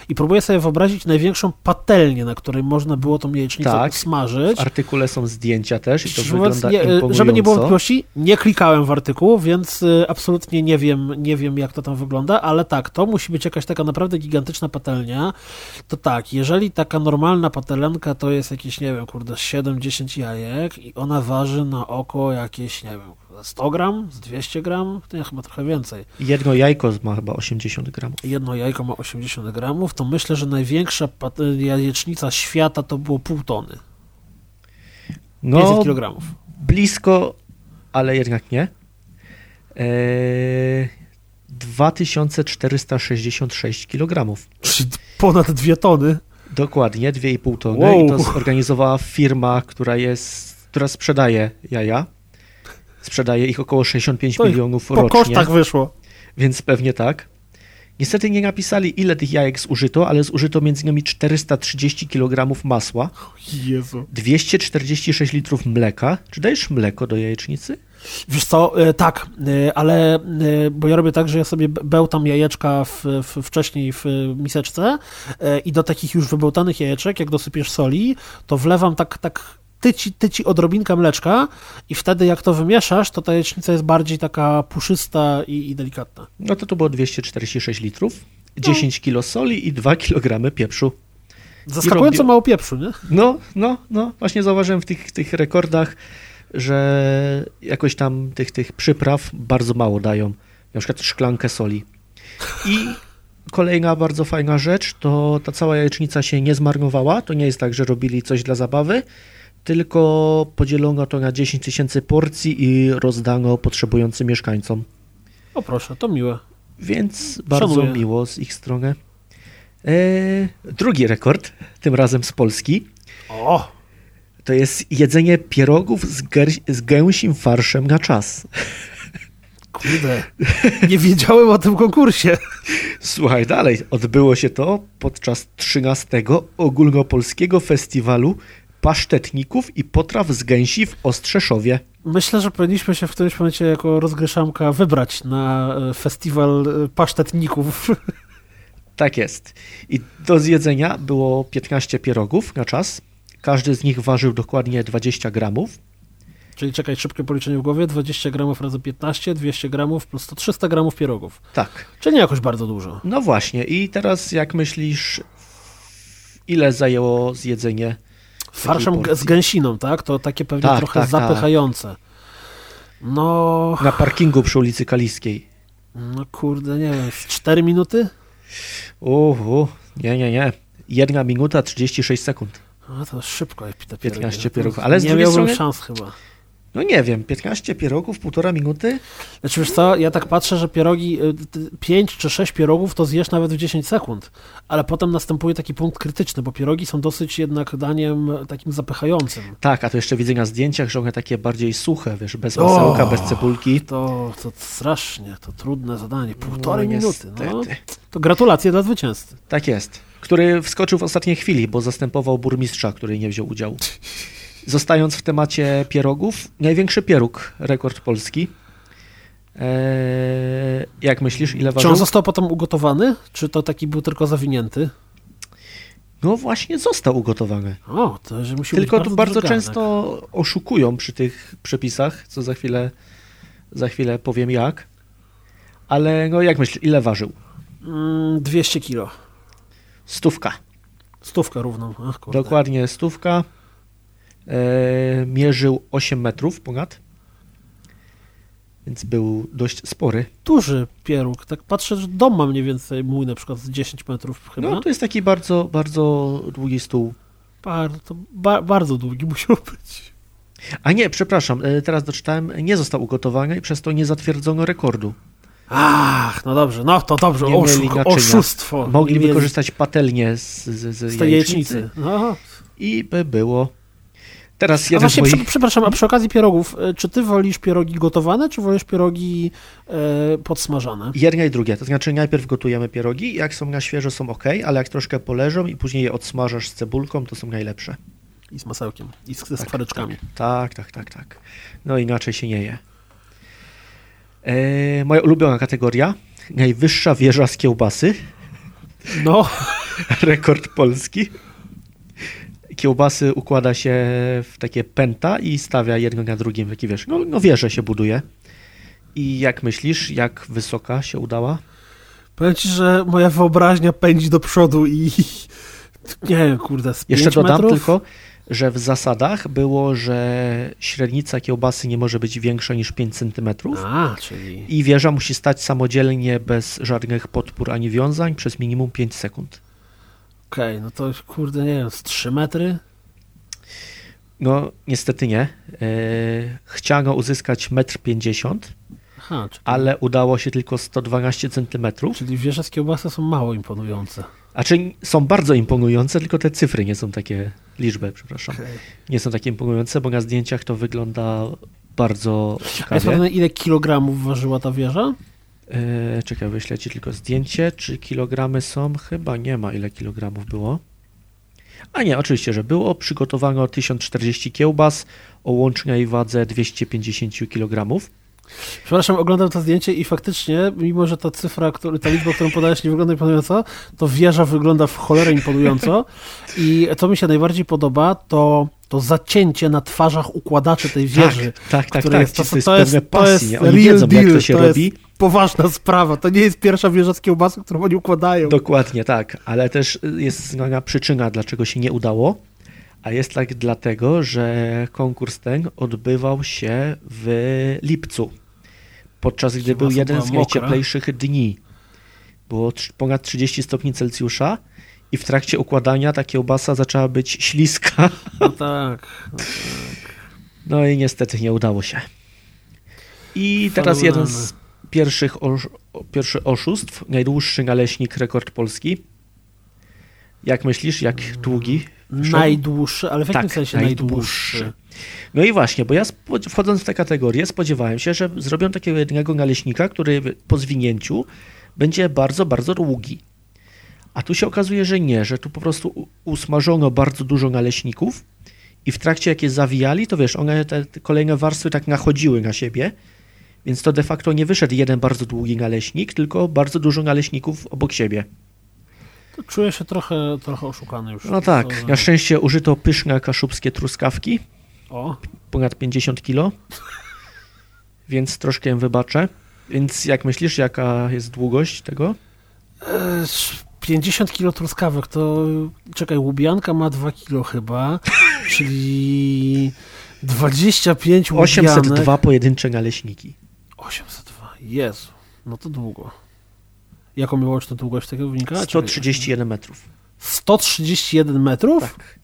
i próbuję sobie wyobrazić największą patelnię, na której można było tą jajecznicę Tak. smażyć. W artykule są zdjęcia też i to Szczerze wygląda nie, e, imponująco. Żeby nie było wątpliwości, nie klikałem w artykuł, więc y, absolutnie nie wiem, nie wiem, jak to tam wygląda, ale tak, to musi być jakaś taka naprawdę gigantyczna patelnia. To tak, jeżeli taka normalna patelenka to jest jakieś, nie wiem, kurde, 7-10 jajek i ona waży na oko jakieś, nie wiem, 100 gram, z 200 gram, to nie, chyba trochę więcej. Jedno jajko ma chyba 80 gramów. Jedno jajko ma 80 gramów, to myślę, że największa jajecznica świata to było pół tony. 500 No, kilogramów. blisko, ale jednak nie. Eee, 2466 kg. Czyli ponad dwie tony. Dokładnie, 2,5 tony. Wow. I to zorganizowała firma, która jest, która sprzedaje jaja. Sprzedaje ich około 65 To milionów Po rocznie, kosztach wyszło. więc pewnie tak. Niestety nie napisali, ile tych jajek zużyto, ale zużyto m.in. 430 kg masła, Jezu. 246 litrów mleka. Czy dajesz mleko do jajecznicy? Wiesz co, e, tak, e, ale e, bo ja robię tak, że ja sobie be- bełtam jajeczka w, w, wcześniej w miseczce i do takich już wybełtanych jajeczek, jak dosypiesz soli, to wlewam tak, tak tyci, tyci odrobinkę mleczka i wtedy jak to wymieszasz, to ta jajecznica jest bardziej taka puszysta i, i delikatna. No to to było 246 litrów, 10 kg soli i 2 kg pieprzu. Zaskakująco robię- mało pieprzu, nie? No, no, no, właśnie zauważyłem w tych, tych rekordach, że jakoś tam tych, tych przypraw bardzo mało dają. Na przykład szklankę soli. I kolejna bardzo fajna rzecz, to ta cała jajecznica się nie zmarnowała. To nie jest tak, że robili coś dla zabawy, tylko podzielono to na 10 tysięcy porcji i rozdano potrzebującym mieszkańcom. O proszę, to miłe. Więc bardzo Szanuję. miło z ich strony. Eee, drugi rekord, tym razem z Polski. O, To jest jedzenie pierogów z, z gęsim farszem na czas. kurde, nie wiedziałem o tym konkursie. Słuchaj dalej, odbyło się to podczas 13 ogólnopolskiego festiwalu pasztetników i potraw z gęsi w Ostrzeszowie. Myślę, że powinniśmy się w którymś momencie jako rozgryszamka wybrać na e, festiwal e, pasztetników. [LAUGHS] Tak jest. I do zjedzenia było 15 pierogów na czas. Każdy z nich ważył dokładnie 20 gramów. Czyli czekaj, szybkie policzenie w głowie, 20 gramów razy 15, 200 gramów plus to 300 gramów pierogów. Tak. Czyli nie jakoś bardzo dużo. No właśnie. I teraz jak myślisz, ile zajęło zjedzenie Farszem z gęsiną, tak? To takie pewnie Tak, trochę tak, tak. zapychające. No, na parkingu przy ulicy Kaliskiej? no kurde, nie wiem, z 4 minuty? Uhu, nie, nie, nie. Jedna minuta 36 sekund. No to szybko jak te 15 pierogów, ale z nie drugiej miałbym strony- szans chyba. No nie wiem, 15 pierogów, półtora minuty? Znaczy wiesz co, ja tak patrzę, że pierogi, 5 czy 6 pierogów to zjesz nawet w 10 sekund, ale potem następuje taki punkt krytyczny, bo pierogi są dosyć jednak daniem takim zapychającym. Tak, a to jeszcze widzę na zdjęciach, że one takie bardziej suche, wiesz, bez masełka, bez cebulki. To, to strasznie, to trudne zadanie, półtorej minuty. No, to gratulacje dla zwycięzcy. Tak jest. Który wskoczył w ostatniej chwili, bo zastępował burmistrza, który nie wziął udziału. Zostając w temacie pierogów, największy pieróg, rekord polski. Eee, jak myślisz, ile Czy ważył? on został potem ugotowany, czy to taki był tylko zawinięty? No właśnie został ugotowany. O, to że musi Tylko bardzo garnek. często oszukują przy tych przepisach, co za chwilę, za chwilę powiem jak. Ale no jak myślisz, ile ważył? Mm, 200 kilo. Stówka. Stówkę równą. Ach. Dokładnie stówka. E, mierzył 8 metrów ponad. Więc był dość spory. Duży pieróg. Tak patrzę, że dom ma mniej więcej mój na przykład z 10 metrów chyba. No to jest taki bardzo, bardzo długi stół. Bardzo, ba, bardzo długi [LAUGHS] musiał być. A nie, przepraszam, e, teraz doczytałem, nie został ugotowany i przez to nie zatwierdzono rekordu. Ach, no dobrze, no to dobrze, Nie oszuk, oszustwo. Mogli Nie wykorzystać patelnię z, z, z, z tej jajecznicy jajecznicy. No. i by było. Teraz A jeden z właśnie, moich... prze, przepraszam, a przy okazji pierogów, e, czy ty wolisz pierogi gotowane, czy wolisz pierogi e, podsmażane? Jedno i drugie, to znaczy najpierw gotujemy pierogi, jak są na świeżo są ok, ale jak troszkę poleżą i później je odsmażasz z cebulką, to są najlepsze. I z masełkiem, i z, ze skwareczkami. Tak, tak, tak, tak. No inaczej się nie je. E, moja ulubiona kategoria, najwyższa wieża z kiełbasy, No, [LAUGHS] rekord polski. Kiełbasy układa się w takie pęta i stawia jedno na drugim, taki wiesz, no, no wieżę się buduje. I jak myślisz, jak wysoka się udała? powiem ci, że moja wyobraźnia pędzi do przodu i [LAUGHS] nie wiem, kurde, z Jeszcze 5 dodam metrów? tylko, że w zasadach było, że średnica kiełbasy nie może być większa niż 5 cm A, czyli... i wieża musi stać samodzielnie bez żadnych podpór ani wiązań przez minimum 5 sekund. Okej, no to kurde, nie wiem, z 3 metry? No, niestety nie. E, chciano uzyskać 1,50 m, Aha, czyli, ale udało się tylko 112 cm. czyli wieże z kiełbasy są mało imponujące. A czy są bardzo imponujące, tylko te cyfry nie są takie, liczby, przepraszam, Okej. nie są takie imponujące, bo na zdjęciach to wygląda bardzo A jest ciekawie. pewne, ile kilogramów ważyła ta wieża? E, czekaj, wyślę ci tylko zdjęcie. Czy kilogramy są? Chyba nie ma, ile kilogramów było. A nie, oczywiście, że było. Przygotowano 1040 kiełbas o łącznej wadze 250 kg. Przepraszam, oglądam to zdjęcie i faktycznie, mimo że ta cyfra, ta liczba, którą podajesz nie wygląda imponująco, to wieża wygląda w cholerę imponująco i co mi się najbardziej podoba, to to zacięcie na twarzach układaczy tej wieży. tak, tak, tak. tak. jest, to, to, jest to jest, to jest real wiedzą, deal, jak to się robi. jest poważna sprawa. To nie jest pierwsza wieża z kiełbasy, którą oni układają. Dokładnie tak, ale też jest znana przyczyna, dlaczego się nie udało. A jest tak dlatego, że konkurs ten odbywał się w lipcu, podczas gdy był jeden z najcieplejszych dni. Było ponad 30 stopni Celsjusza i w trakcie układania ta kiełbasa zaczęła być śliska. No tak. No, No i niestety nie udało się. I teraz jeden z pierwszych osz, pierwszy oszustw, najdłuższy naleśnik, rekord polski. Jak myślisz, jak długi? Najdłuższy, ale w jakim Tak, sensie najdłuższy. najdłuższy? No i właśnie, bo ja wchodząc w tę kategorię spodziewałem się, że zrobią takiego jednego naleśnika, który po zwinięciu będzie bardzo, bardzo długi. A tu się okazuje, że nie, że tu po prostu usmażono bardzo dużo naleśników i w trakcie jak je zawijali, to wiesz, one te kolejne warstwy tak nachodziły na siebie, więc to de facto nie wyszedł jeden bardzo długi naleśnik, tylko bardzo dużo naleśników obok siebie. To czuję się trochę, trochę oszukany już. No tak, To- na szczęście użyto pyszne kaszubskie truskawki, O, ponad 50 kilo, więc troszkę im wybaczę. Więc jak myślisz, jaka jest długość tego? e, 50 kilo truskawek, to czekaj, łubianka ma 2 kilo chyba, [LAUGHS] czyli 25 łubianek. 802 pojedyncze naleśniki. 802, Jezu, no to długo. Jaką miała łączną długość tego wynika? 131 metrów. 131 metrów? Tak.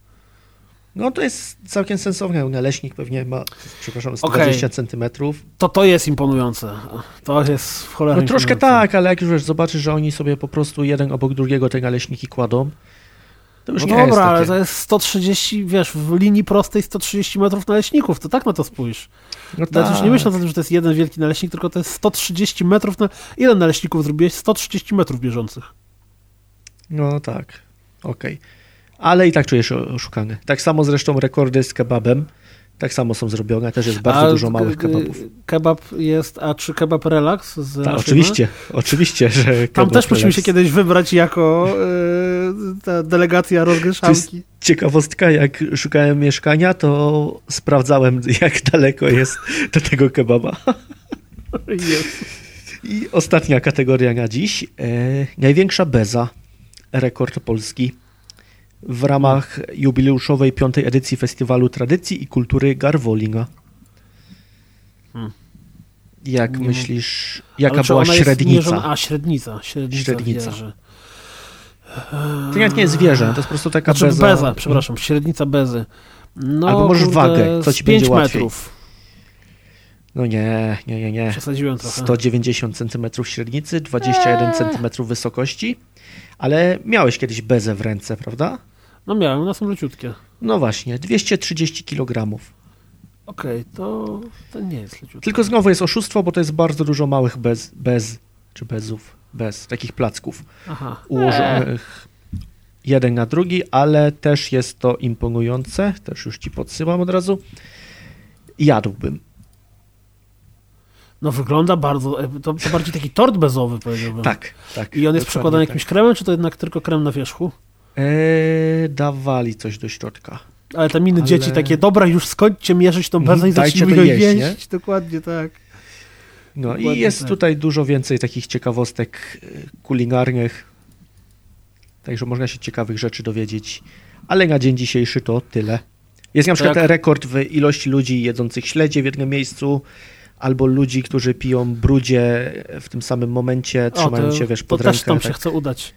No to jest całkiem sensowne. Naleśnik pewnie ma, przepraszam, 120 okay. centymetrów. To to jest imponujące. To jest w cholerę No troszkę tak, ale jak już zobaczysz, że oni sobie po prostu jeden obok drugiego te naleśniki kładą, to już no nie dobra, jest takie. ale to jest 130, wiesz, w linii prostej 130 metrów naleśników, to tak na to spójrz. No Nawet już tak. nie myślę o tym, że to jest jeden wielki naleśnik, tylko to jest 130 metrów na... Ile naleśników zrobiłeś? 130 metrów bieżących. No tak, okej. Ale i tak czujesz oszukany. Tak samo zresztą rekordy z kebabem. Tak samo są zrobione, też jest bardzo A dużo małych kebabów. Kebab jest, a czy kebab relax? Z Ta, oczywiście, oczywiście, że Tam też musimy się kiedyś wybrać jako e, ta delegacja rozgryszanki. ciekawostka, jak szukałem mieszkania, to sprawdzałem, jak daleko jest do tego kebaba. [LAUGHS] Jest. I ostatnia kategoria na dziś. E, największa beza, rekord polski w ramach jubileuszowej piątej edycji Festiwalu Tradycji i Kultury Garwolina. Hmm. Jak Nie myślisz, jaka była średnica? mierzona- A, średnica. Średnica, Średnica. wieży. To nawet nie jest wieża, to jest po prostu taka Znaczy beza. beza, przepraszam, średnica bezy. No, Albo możesz kurde, wagę, co ci będzie 5 łatwiej. metrów. No nie, nie, nie, nie. Przesadziłem trochę. 190 cm średnicy, 21 Eee. cm wysokości, ale miałeś kiedyś bezę w ręce, prawda? No miałem, one są leciutkie. No właśnie, 230 kg. Okej, to, to nie jest leciutkie. Tylko znowu jest oszustwo, bo to jest bardzo dużo małych bez, bez czy bezów, bez takich placków Aha. ułożonych jeden na drugi, ale też jest to imponujące, też już ci podsyłam od razu. Jadłbym. No wygląda bardzo, e, to, to bardziej taki tort bezowy powiedziałbym. Tak, tak. I on jest przekładany tak. jakimś kremem, czy to jednak tylko krem na wierzchu? Eee, dawali coś do środka. Ale te miny Ale- dzieci takie, dobra, już skończcie mierzyć tą Mhm, bezę i dajcie zacznijmy to ją jeść. Dokładnie tak. No Dokładnie i jest tak. tutaj dużo więcej takich ciekawostek y, kulinarnych. Także można się ciekawych rzeczy dowiedzieć. Ale na dzień dzisiejszy to tyle. Jest na przykład jak- rekord w ilości ludzi jedzących śledzie w jednym miejscu, albo ludzi, którzy piją brudzie w tym samym momencie, trzymając to, się, wiesz, to pod też rękę. tam się tak. chce udać.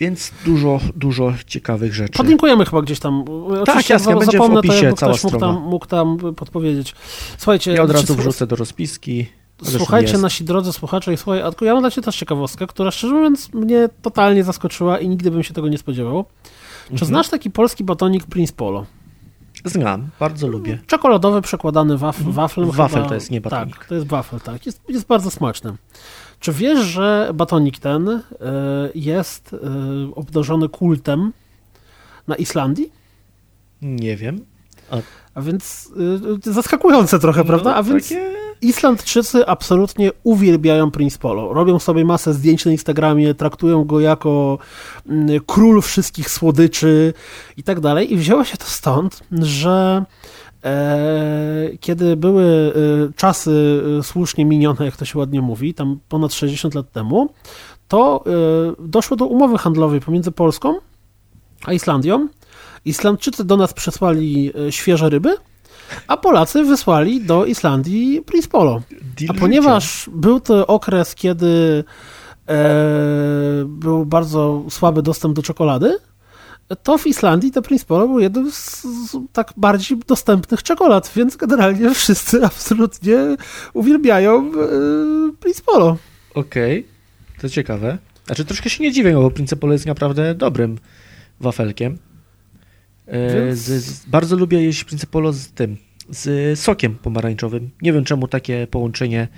Więc dużo, dużo ciekawych rzeczy. Podlinkujemy chyba gdzieś tam. Oczywiście Tak, jasne, będzie w opisie to cała ktoś mógł tam, mógł tam podpowiedzieć. Słuchajcie, Ja od czy razu wrzucę do rozpiski. Słuchajcie, nasi drodzy słuchacze i słuchaj, Adku, ja mam dla Ciebie też ciekawostkę, która szczerze mówiąc mnie totalnie zaskoczyła i nigdy bym się tego nie spodziewał. Czy Mhm. znasz taki polski batonik Prince Polo? Znam, bardzo lubię. Czekoladowy, przekładany waf Mhm. waflem. Wafel chyba. to jest, nie batonik. Tak, to jest wafel, tak. Jest, jest bardzo smaczny. Czy wiesz, że batonik ten y, jest y, obdarzony kultem na Islandii? Nie wiem. A więc y, zaskakujące trochę, prawda? A No, więc takie... Islandczycy absolutnie uwielbiają Prince Polo. Robią sobie masę zdjęć na Instagramie, traktują go jako mm, król wszystkich słodyczy i tak dalej. I wzięło się to stąd, że e, kiedy były e, czasy e, słusznie minione, jak to się ładnie mówi, tam ponad 60 lat temu, to e, doszło do umowy handlowej pomiędzy Polską a Islandią. Islandczycy do nas przesłali e, świeże ryby, a Polacy wysłali do Islandii Prince Polo. A ponieważ był to okres, kiedy e, był bardzo słaby dostęp do czekolady, to w Islandii to Prince Polo był jednym z, z tak bardziej dostępnych czekolad, więc generalnie wszyscy absolutnie uwielbiają e, Prince Polo. Okej, to ciekawe. Znaczy troszkę się nie dziwię, bo Principolo jest naprawdę dobrym wafelkiem. E, Więc- z, z, bardzo lubię jeść Principolo z tym, z sokiem pomarańczowym. Nie wiem czemu takie połączenie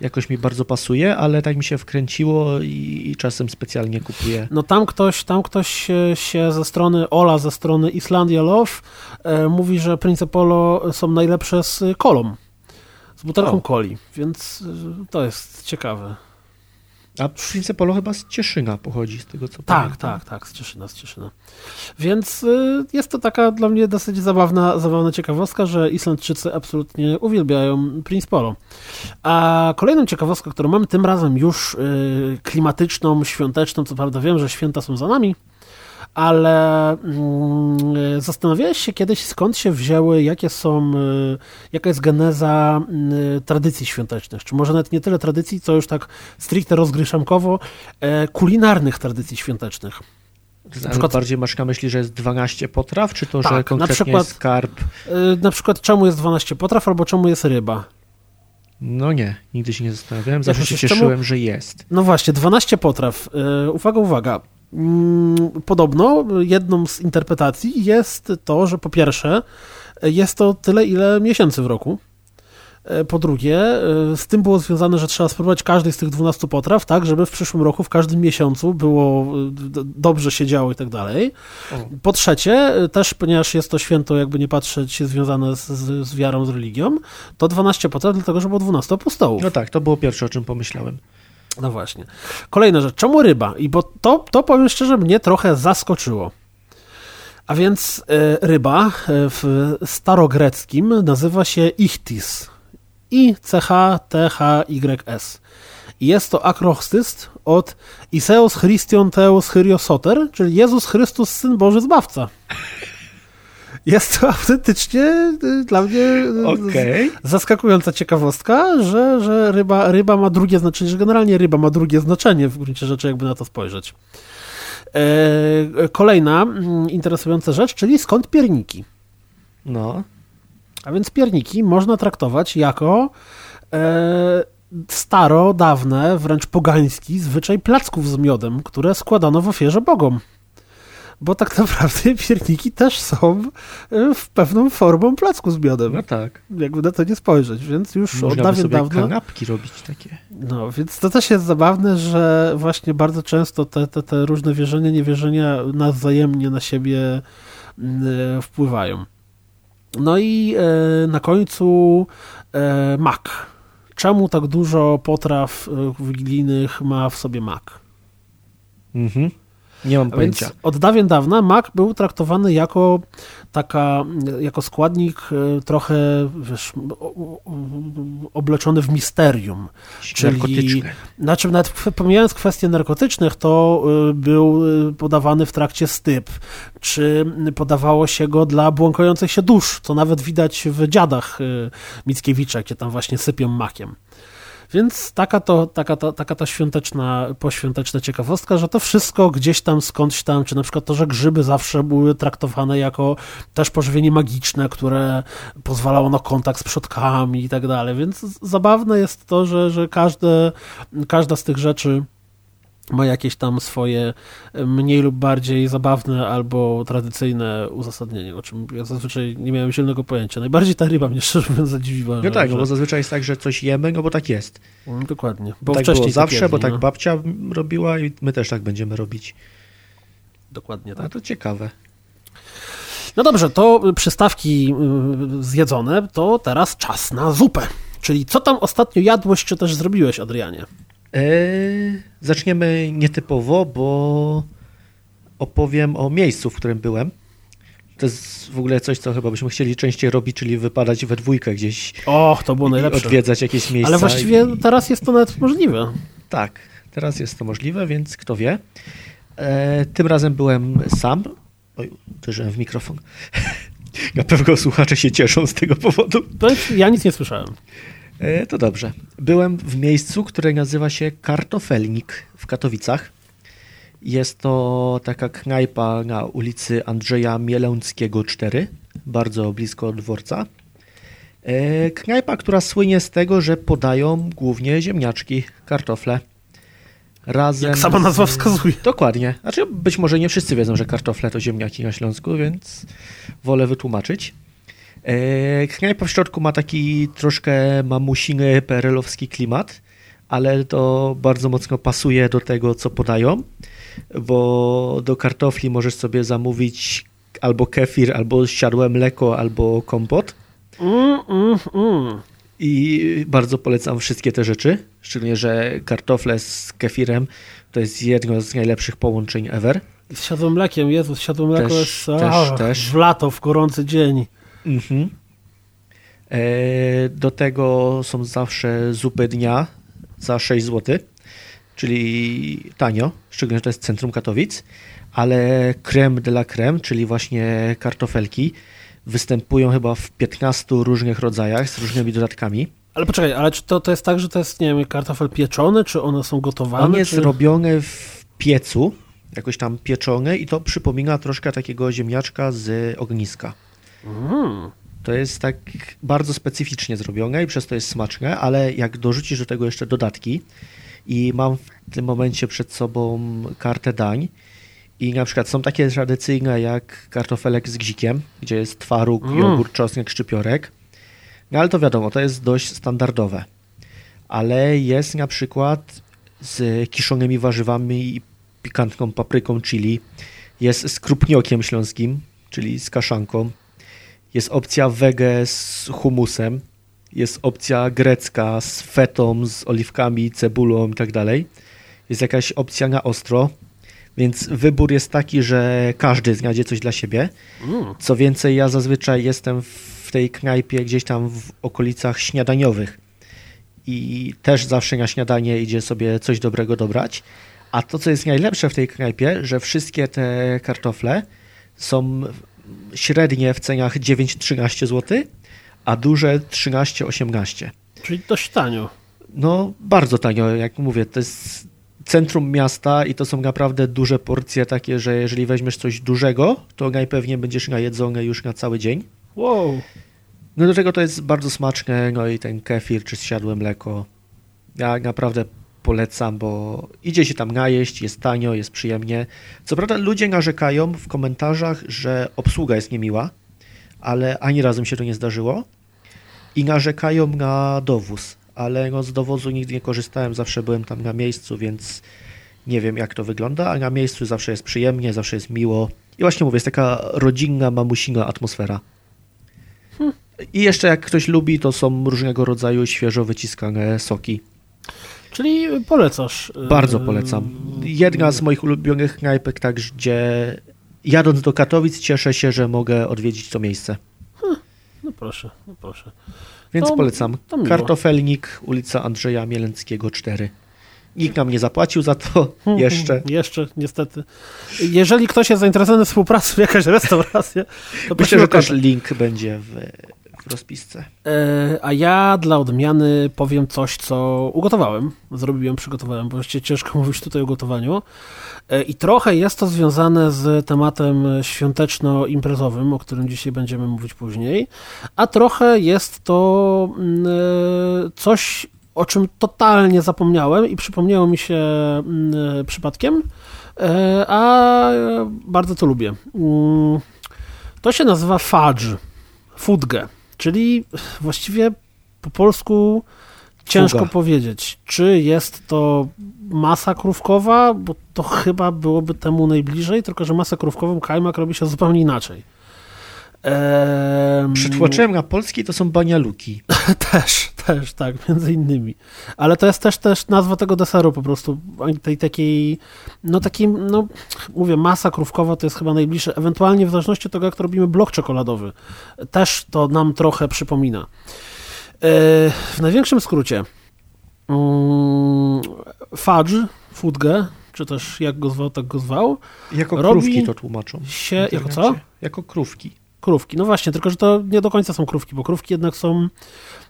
jakoś mi bardzo pasuje, ale tak mi się wkręciło i, i czasem specjalnie kupuję. No tam ktoś, tam ktoś się, się ze strony Ola, ze strony Islandia Love e, mówi, że Prince Polo są najlepsze z kolą. Z butelką O. coli, więc e, to jest ciekawe. A Principolo chyba z Cieszyna pochodzi, z tego co Tak, pamiętam. tak, tak, z Cieszyna, z Cieszyna. Więc y, jest to taka dla mnie dosyć zabawna, zabawna ciekawostka, że Islandczycy absolutnie uwielbiają Prince Polo. A kolejną ciekawostką, którą mamy tym razem już y, klimatyczną, świąteczną, co prawda wiem, że święta są za nami, ale mm, zastanawiałeś się kiedyś, skąd się wzięły, jakie są, y, jaka jest geneza y, tradycji świątecznych, czy może nawet nie tyle tradycji, co już tak stricte rozgryszankowo e, kulinarnych tradycji świątecznych. Na przykład, bardziej masz na myśli, że jest 12 potraw, czy to, tak, że konkretnie na przykład, skarb? Y, na przykład czemu jest 12 potraw, albo czemu jest ryba? No nie, nigdy się nie zastanawiałem, zawsze się cieszyłem, czemu? że jest. No właśnie, 12 potraw. Yy, uwaga, uwaga. Mm, podobno jedną z interpretacji jest to, że po pierwsze jest to tyle, ile miesięcy w roku. E, po drugie, e, z tym było związane, że trzeba spróbować każdej z tych 12 potraw, tak, żeby w przyszłym roku, w każdym miesiącu było e, dobrze się działo i tak dalej. Po trzecie, też ponieważ jest to święto, jakby nie patrzeć, związane z, z, z wiarą, z religią, to 12 potraw, dlatego, że było 12 apostołów. No tak, to było pierwsze, o czym pomyślałem. No właśnie. Kolejna rzecz, czemu ryba? I bo to, to powiem szczerze, mnie trochę zaskoczyło. A więc ryba w starogreckim nazywa się ichtis i CHTHYS. I jest to akrostyst od Iseus Christian Theos Hyriosoter, czyli Jezus Chrystus, Syn Boży Zbawca. Jest to autentycznie y, dla mnie y, okay. zaskakująca ciekawostka, że, że ryba, ryba ma drugie znaczenie, że generalnie ryba ma drugie znaczenie w gruncie rzeczy, jakby na to spojrzeć. E, kolejna mm, interesująca rzecz, czyli skąd pierniki? No. A więc pierniki można traktować jako e, staro, dawne, wręcz pogański zwyczaj placków z miodem, które składano w ofierze bogom. Bo tak naprawdę [LAUGHS] pierniki też są e, w pewną formą placku z miodem. No tak. Jakby na to nie spojrzeć, więc już Można od dawien dawna... kanapki robić takie. No, więc to też jest zabawne, że właśnie bardzo często te, te, te różne wierzenia, niewierzenia nas wzajemnie na siebie mm, e, wpływają. No i e, na końcu mak. Czemu tak dużo potraw wigilijnych ma w sobie mak? Mhm. Nie mam pojęcia. Więc od dawien dawna mak był traktowany jako taka, jako składnik e, trochę wiesz, obleczony w misterium. Czyli, znaczy nawet pomijając kwestie narkotycznych, to e, był e, podawany w trakcie styp, czy podawało się go dla błąkających się dusz, co nawet widać w dziadach Mickiewicza, gdzie tam właśnie sypią makiem. Więc taka to, taka to, taka to świąteczna, poświąteczna ciekawostka, że to wszystko gdzieś tam, skądś tam, czy na przykład to, że grzyby zawsze były traktowane jako też pożywienie magiczne, które pozwalało na kontakt z przodkami i tak dalej. Więc zabawne jest to, że, że każde, każda z tych rzeczy ma jakieś tam swoje e, mniej lub bardziej zabawne albo tradycyjne uzasadnienie, o czym ja zazwyczaj nie miałem zielonego pojęcia. Najbardziej ta ryba mnie [LAUGHS] szczerze mówiąc zadziwiła. No tak, że... bo zazwyczaj jest tak, że coś jemy, no bo tak jest. Mm, dokładnie. Bo tak wcześniej było zawsze, jedli, bo tak no. babcia robiła i my też tak będziemy robić. Dokładnie tak. A to ciekawe. No dobrze, to przystawki y, zjedzone, to teraz czas na zupę. Czyli co tam ostatnio jadłeś, czy też zrobiłeś, Adrianie? Eee, zaczniemy nietypowo, bo opowiem o miejscu, w którym byłem. To jest w ogóle coś, co chyba byśmy chcieli częściej robić, czyli wypadać we dwójkę gdzieś. Och, to było najlepsze. Odwiedzać jakieś miejsca. Ale właściwie i... teraz jest to nawet możliwe. Tak, teraz jest to możliwe, więc kto wie. E, tym razem byłem sam. Oj, uderzyłem w mikrofon. [LAUGHS] Na pewno słuchacze się cieszą z tego powodu. ja nic nie słyszałem. E, to dobrze. Byłem w miejscu, które nazywa się Kartofelnik w Katowicach. Jest to taka knajpa na ulicy Andrzeja Mielęckiego 4, bardzo blisko dworca. E, knajpa, która słynie z tego, że podają głównie ziemniaczki, kartofle. Razem Jak sama nazwa wskazuje. Dokładnie. Znaczy, być może nie wszyscy wiedzą, że kartofle to ziemniaki na Śląsku, więc wolę wytłumaczyć. E, knajpa w środku ma taki troszkę mamusiny, perelowski klimat, ale to bardzo mocno pasuje do tego, co podają, bo do kartofli możesz sobie zamówić albo kefir, albo siadłe mleko, albo kompot. Mm, mm, mm. I bardzo polecam wszystkie te rzeczy, szczególnie, że kartofle z kefirem to jest jedno z najlepszych połączeń ever. Z siadłym mlekiem, Jezus, siadłe mleko też, jest też, a, też. w lato, w gorący dzień. Mhm. E, do tego są zawsze zupy dnia za 6 zł, czyli tanio, szczególnie, że to jest centrum Katowic. ale creme de la creme, czyli właśnie kartofelki, występują chyba w 15 różnych rodzajach z różnymi dodatkami. Ale poczekaj, ale czy to, to jest tak, że to jest, nie wiem, kartofel pieczony, czy one są gotowane? On jest czy... robiony w piecu, jakoś tam pieczony i to przypomina troszkę takiego ziemniaczka z ogniska. Mm. To jest tak bardzo specyficznie zrobione i przez to jest smaczne, ale jak dorzucisz do tego jeszcze dodatki i mam w tym momencie przed sobą kartę dań i na przykład są takie tradycyjne jak kartofelek z gzikiem, gdzie jest twaróg, Mm. jogurt, czosnek, szczypiorek, no ale to wiadomo, to jest dość standardowe. Ale jest na przykład z kiszonymi warzywami i pikantną papryką chili, jest z krupniokiem śląskim, czyli z kaszanką, jest opcja wege z humusem, jest opcja grecka z fetą, z oliwkami, cebulą i tak dalej. Jest jakaś opcja na ostro, więc wybór jest taki, że każdy znajdzie coś dla siebie. Mm. Co więcej, ja zazwyczaj jestem w tej knajpie gdzieś tam w okolicach śniadaniowych i też zawsze na śniadanie idzie sobie coś dobrego dobrać. A to, co jest najlepsze w tej knajpie, że wszystkie te kartofle są średnie w cenach 9-13 zł, a duże 13-18. Czyli dość tanio. No, bardzo tanio, jak mówię, to jest centrum miasta i to są naprawdę duże porcje takie, że jeżeli weźmiesz coś dużego, to najpewniej będziesz najedzony już na cały dzień. Wow. No do tego to jest bardzo smaczne, no i ten kefir czy zsiadłe mleko. Ja naprawdę polecam, bo idzie się tam najeść, jest tanio, jest przyjemnie. Co prawda ludzie narzekają w komentarzach, że obsługa jest niemiła, ale ani razem się to nie zdarzyło. I narzekają na dowóz, ale no z dowozu nigdy nie korzystałem, zawsze byłem tam na miejscu, więc nie wiem jak to wygląda, ale na miejscu zawsze jest przyjemnie, zawsze jest miło. I właśnie mówię, jest taka rodzinna, mamusina atmosfera. I jeszcze jak ktoś lubi, to są różnego rodzaju świeżo wyciskane soki. Czyli polecasz. Bardzo yy, polecam. Jedna z moich ulubionych knajpek, tak, gdzie jadąc do Katowic cieszę się, że mogę odwiedzić to miejsce. No proszę, no proszę. Więc To- polecam. to. Kartofelnik, ulica Andrzeja Mielęckiego 4. Nikt nam nie zapłacił za to jeszcze. Jeszcze, niestety. Jeżeli ktoś jest zainteresowany współpracą w jakaś restauracja, to Myślę, że też link będzie w rozpisce. E, A ja dla odmiany powiem coś, co ugotowałem. Zrobiłem, przygotowałem, bo właściwie ciężko [LAUGHS] mówić tutaj o gotowaniu. E, I trochę jest to związane z tematem świąteczno-imprezowym, o którym dzisiaj będziemy mówić później, a trochę jest to mm, e, coś, o czym totalnie zapomniałem i przypomniało mi się mm, przypadkiem, e, a bardzo to lubię. Mm, To się nazywa fudge, fudge, czyli właściwie po polsku ciężko Fuga. powiedzieć, czy jest to masa krówkowa, bo to chyba byłoby temu najbliżej, tylko że masę krówkową kajmak robi się zupełnie inaczej. Ehm, Przytłoczyłem na polski to są banialuki. [LAUGHS] też, też, tak, między innymi. Ale to jest też, też nazwa tego deseru po prostu, tej takiej, no takiej, no mówię, masa krówkowa to jest chyba najbliższe, ewentualnie w zależności od tego, jak to robimy blok czekoladowy. Też to nam trochę przypomina. E, W największym skrócie mm, fudge, fudge, czy też jak go zwał, tak go zwał, Jako krówki to tłumaczą. się, jako co? Jako krówki. Krówki. No właśnie, tylko że to nie do końca są krówki, bo krówki jednak są.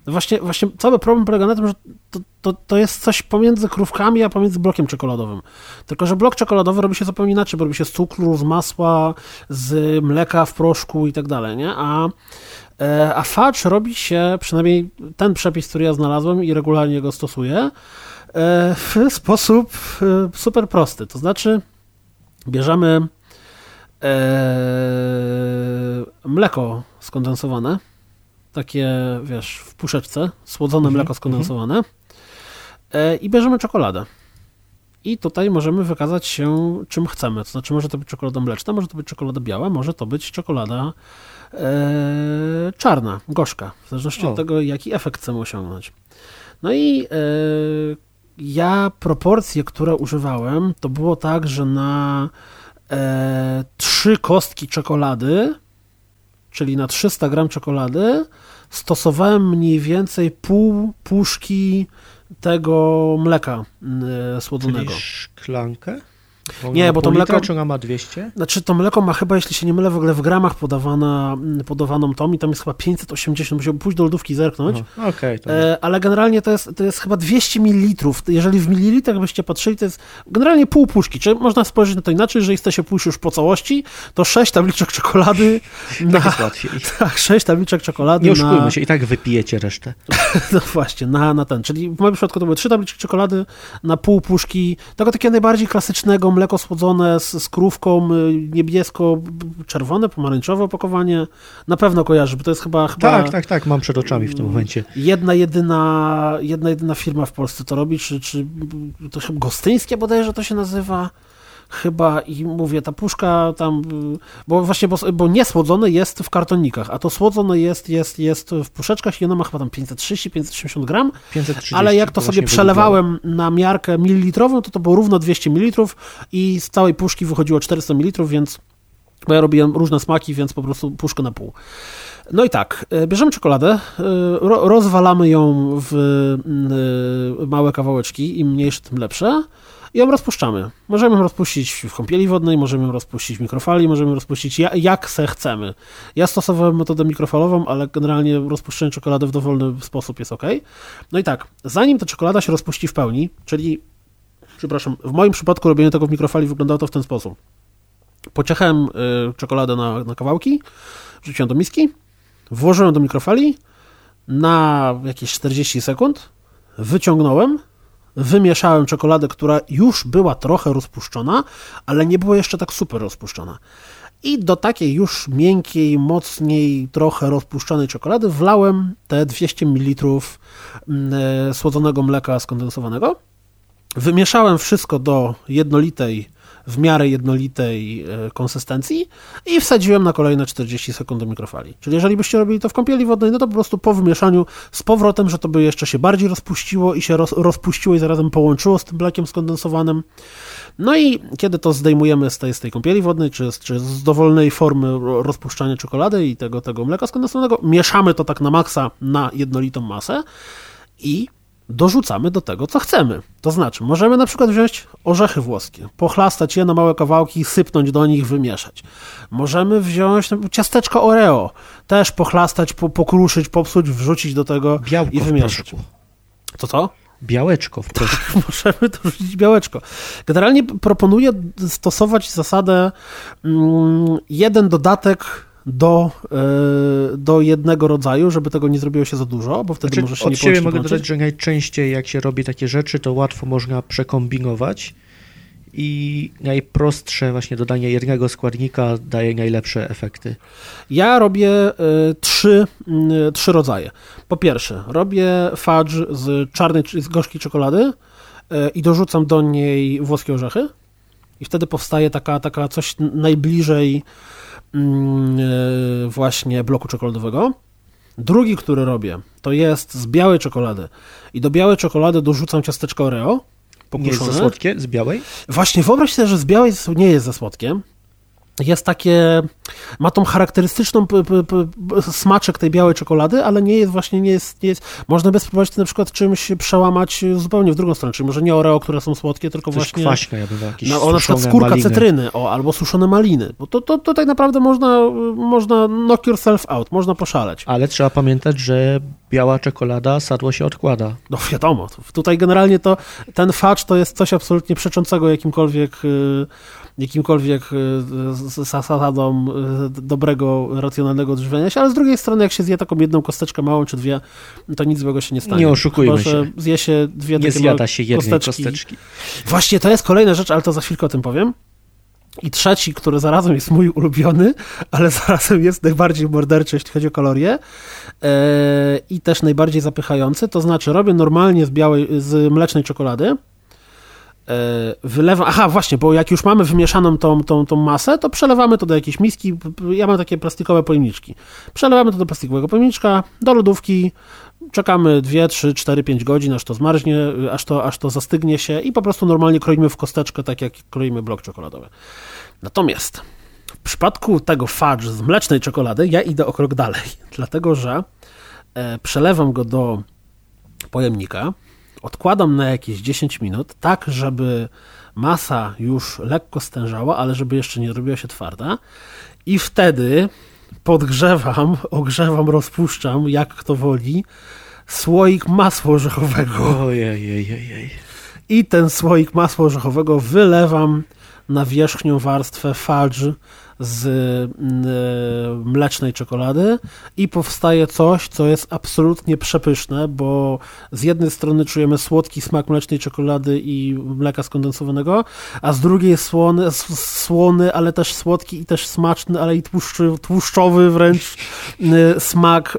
Właśnie, właśnie cały problem polega na tym, że to, to, to jest coś pomiędzy krówkami, a pomiędzy blokiem czekoladowym. Tylko, że blok czekoladowy robi się zupełnie inaczej, bo robi się z cukru, z masła, z mleka w proszku i tak dalej, nie? A, e, a fudge robi się, przynajmniej ten przepis, który ja znalazłem i regularnie go stosuję, e, w sposób e, super prosty. To znaczy, bierzemy mleko skondensowane, takie, wiesz, w puszeczce, słodzone Mhm, mleko skondensowane e, i bierzemy czekoladę. I tutaj możemy wykazać się czym chcemy. To znaczy, może to być czekolada mleczna, może to być czekolada biała, może to być czekolada e, czarna, gorzka, w zależności O. od tego, jaki efekt chcemy osiągnąć. No i e, ja proporcje, które używałem, to było tak, że na e, trzy kostki czekolady, czyli na 300 gram czekolady, stosowałem mniej więcej pół puszki tego mleka e, słodzonego. Czyli szklankę? Nie, bo to mleko... czy ona ma 200? Znaczy to mleko ma chyba, jeśli się nie mylę, w ogóle w gramach podawana, podawaną tą i tam jest chyba 580, musiałbym pójść do lodówki zerknąć. Okay, to... e, ale generalnie to jest, to jest chyba 200 ml. Jeżeli w mililitrach byście patrzyli, to jest generalnie pół puszki. Czy można spojrzeć na to inaczej, że chcecie pójść już po całości, to 6 tabliczek czekolady [LAUGHS] na... Tak jest łatwiej. [LAUGHS] Tak, 6 tabliczek czekolady Nie oszukujmy na... się, i tak wypijecie resztę. [LAUGHS] no właśnie, na, na ten. Czyli w moim przypadku to były 3 tabliczki czekolady na pół puszki, tego takiego najbardziej klasycznego, mleko słodzone z, z krówką, y, niebiesko-czerwone, pomarańczowe opakowanie. Na pewno kojarzy, bo to jest chyba, chyba... Tak, tak, tak, mam przed oczami w tym momencie. Jedna jedyna, jedna jedyna firma w Polsce to robi, czy, czy to chyba Gostyńskie bodajże to się nazywa chyba i mówię, ta puszka tam, bo właśnie, bo, bo niesłodzone jest w kartonikach, a to słodzone jest, jest, jest w puszeczkach i ona ma chyba tam 530-580 gram, 530, ale jak to sobie przelewałem na miarkę mililitrową, to to było równo 200 ml i z całej puszki wychodziło 400 ml, więc bo ja robiłem różne smaki, więc po prostu puszkę na pół. No i tak, e, bierzemy czekoladę, e, rozwalamy ją w e, małe kawałeczki, im mniejsze, tym lepsze i ją rozpuszczamy. Możemy ją rozpuścić w kąpieli wodnej, możemy ją rozpuścić w mikrofali, możemy ją rozpuścić jak se chcemy. Ja stosowałem metodę mikrofalową, ale generalnie rozpuszczenie czekolady w dowolny sposób jest ok. No i tak, zanim ta czekolada się rozpuści w pełni, czyli, przepraszam, w moim przypadku robienie tego w mikrofali wyglądało to w ten sposób. Pociechałem y, czekoladę na, na kawałki, wrzuciłem do miski, włożyłem do mikrofali na jakieś 40 sekund, wyciągnąłem, wymieszałem czekoladę, która już była trochę rozpuszczona, ale nie była jeszcze tak super rozpuszczona. I do takiej już miękkiej, mocniej, trochę rozpuszczonej czekolady wlałem te 200 ml mm, e, słodzonego mleka skondensowanego. Wymieszałem wszystko do jednolitej w miarę jednolitej e, konsystencji i wsadziłem na kolejne 40 sekund do mikrofali. Czyli jeżeli byście robili to w kąpieli wodnej, no to po prostu po wymieszaniu z powrotem, że to by jeszcze się bardziej rozpuściło i się roz, rozpuściło i zarazem połączyło z tym mlekiem skondensowanym. No i kiedy to zdejmujemy z tej, z tej kąpieli wodnej, czy, czy z dowolnej formy rozpuszczania czekolady i tego, tego mleka skondensowanego, mieszamy to tak na maksa na jednolitą masę i dorzucamy do tego, co chcemy. To znaczy, możemy na przykład wziąć orzechy włoskie, pochlastać je na małe kawałki, sypnąć do nich, wymieszać. Możemy wziąć ciasteczko Oreo, też pochlastać, po, pokruszyć, popsuć, wrzucić do tego Białko i wymieszać. To co? Białeczko w. Tak, [LAUGHS] możemy dorzucić białeczko. Generalnie proponuję stosować zasadę mm, jeden dodatek do, e, do jednego rodzaju, żeby tego nie zrobiło się za dużo, bo wtedy znaczy, może się od nie siebie mogę dodać, że najczęściej jak się robi takie rzeczy, to łatwo można przekombinować i najprostsze właśnie dodanie jednego składnika daje najlepsze efekty. Ja robię y, trzy, y, trzy rodzaje. Po pierwsze, robię fudge z czarnej, z gorzkiej czekolady y, i dorzucam do niej włoskie orzechy i wtedy powstaje taka, taka coś najbliżej właśnie bloku czekoladowego. Drugi, który robię, to jest z białej czekolady. I do białej czekolady dorzucam ciasteczko Oreo. Pokruszone. Nie jest za słodkie z białej? Właśnie, wyobraź sobie, że z białej nie jest za słodkie jest takie, ma tą charakterystyczną p, p, p, smaczek tej białej czekolady, ale nie jest właśnie, nie jest, nie jest można by spróbować na przykład czymś przełamać zupełnie w drugą stronę, czyli może nie Oreo, które są słodkie, tylko Coś właśnie... kwaśne, ja bym jakieś no, na przykład skórka maliny. cytryny, o, albo suszone maliny, bo to, to, to tak naprawdę można, można knock yourself out, można poszaleć. Ale trzeba pamiętać, że biała czekolada sadło się odkłada. No wiadomo, tutaj generalnie to, ten fudge to jest coś absolutnie przeczącego jakimkolwiek... Yy, jakimkolwiek e, zasadą e, dobrego, racjonalnego odżywiania się, ale z drugiej strony, jak się zje taką jedną kosteczkę małą czy dwie, to nic złego się nie stanie. Nie oszukujmy Chyba, się. zje się dwie nie zjada się jednej kosteczki. kosteczki. Właśnie, to jest kolejna rzecz, ale to za chwilkę o tym powiem. I trzeci, który zarazem jest mój ulubiony, ale [LAUGHS] zarazem jest najbardziej morderczy, jeśli chodzi o kalorie yy, i też najbardziej zapychający, to znaczy robię normalnie z białej, z mlecznej czekolady, wylewam, aha właśnie, bo jak już mamy wymieszaną tą, tą, tą masę, to przelewamy to do jakiejś miski, ja mam takie plastikowe pojemniczki, przelewamy to do plastikowego pojemniczka, do lodówki, czekamy 2, 3, 4, 5 godzin, aż to zmarznie, aż to, aż to zastygnie się i po prostu normalnie kroimy w kosteczkę, tak jak kroimy blok czekoladowy. Natomiast w przypadku tego fudge z mlecznej czekolady ja idę o krok dalej, [LAUGHS] dlatego że e, przelewam go do pojemnika, odkładam na jakieś 10 minut, tak żeby masa już lekko stężała, ale żeby jeszcze nie robiła się twarda. I wtedy podgrzewam, [LAUGHS] ogrzewam, rozpuszczam, jak kto woli, słoik masła orzechowego. Ojej, I ten słoik masła orzechowego wylewam na wierzchnią warstwę fudge z y, mlecznej czekolady i powstaje coś, co jest absolutnie przepyszne, bo z jednej strony czujemy słodki smak mlecznej czekolady i mleka skondensowanego, a z drugiej słony, słony ale też słodki i też smaczny, ale i tłuszczy, tłuszczowy wręcz y, smak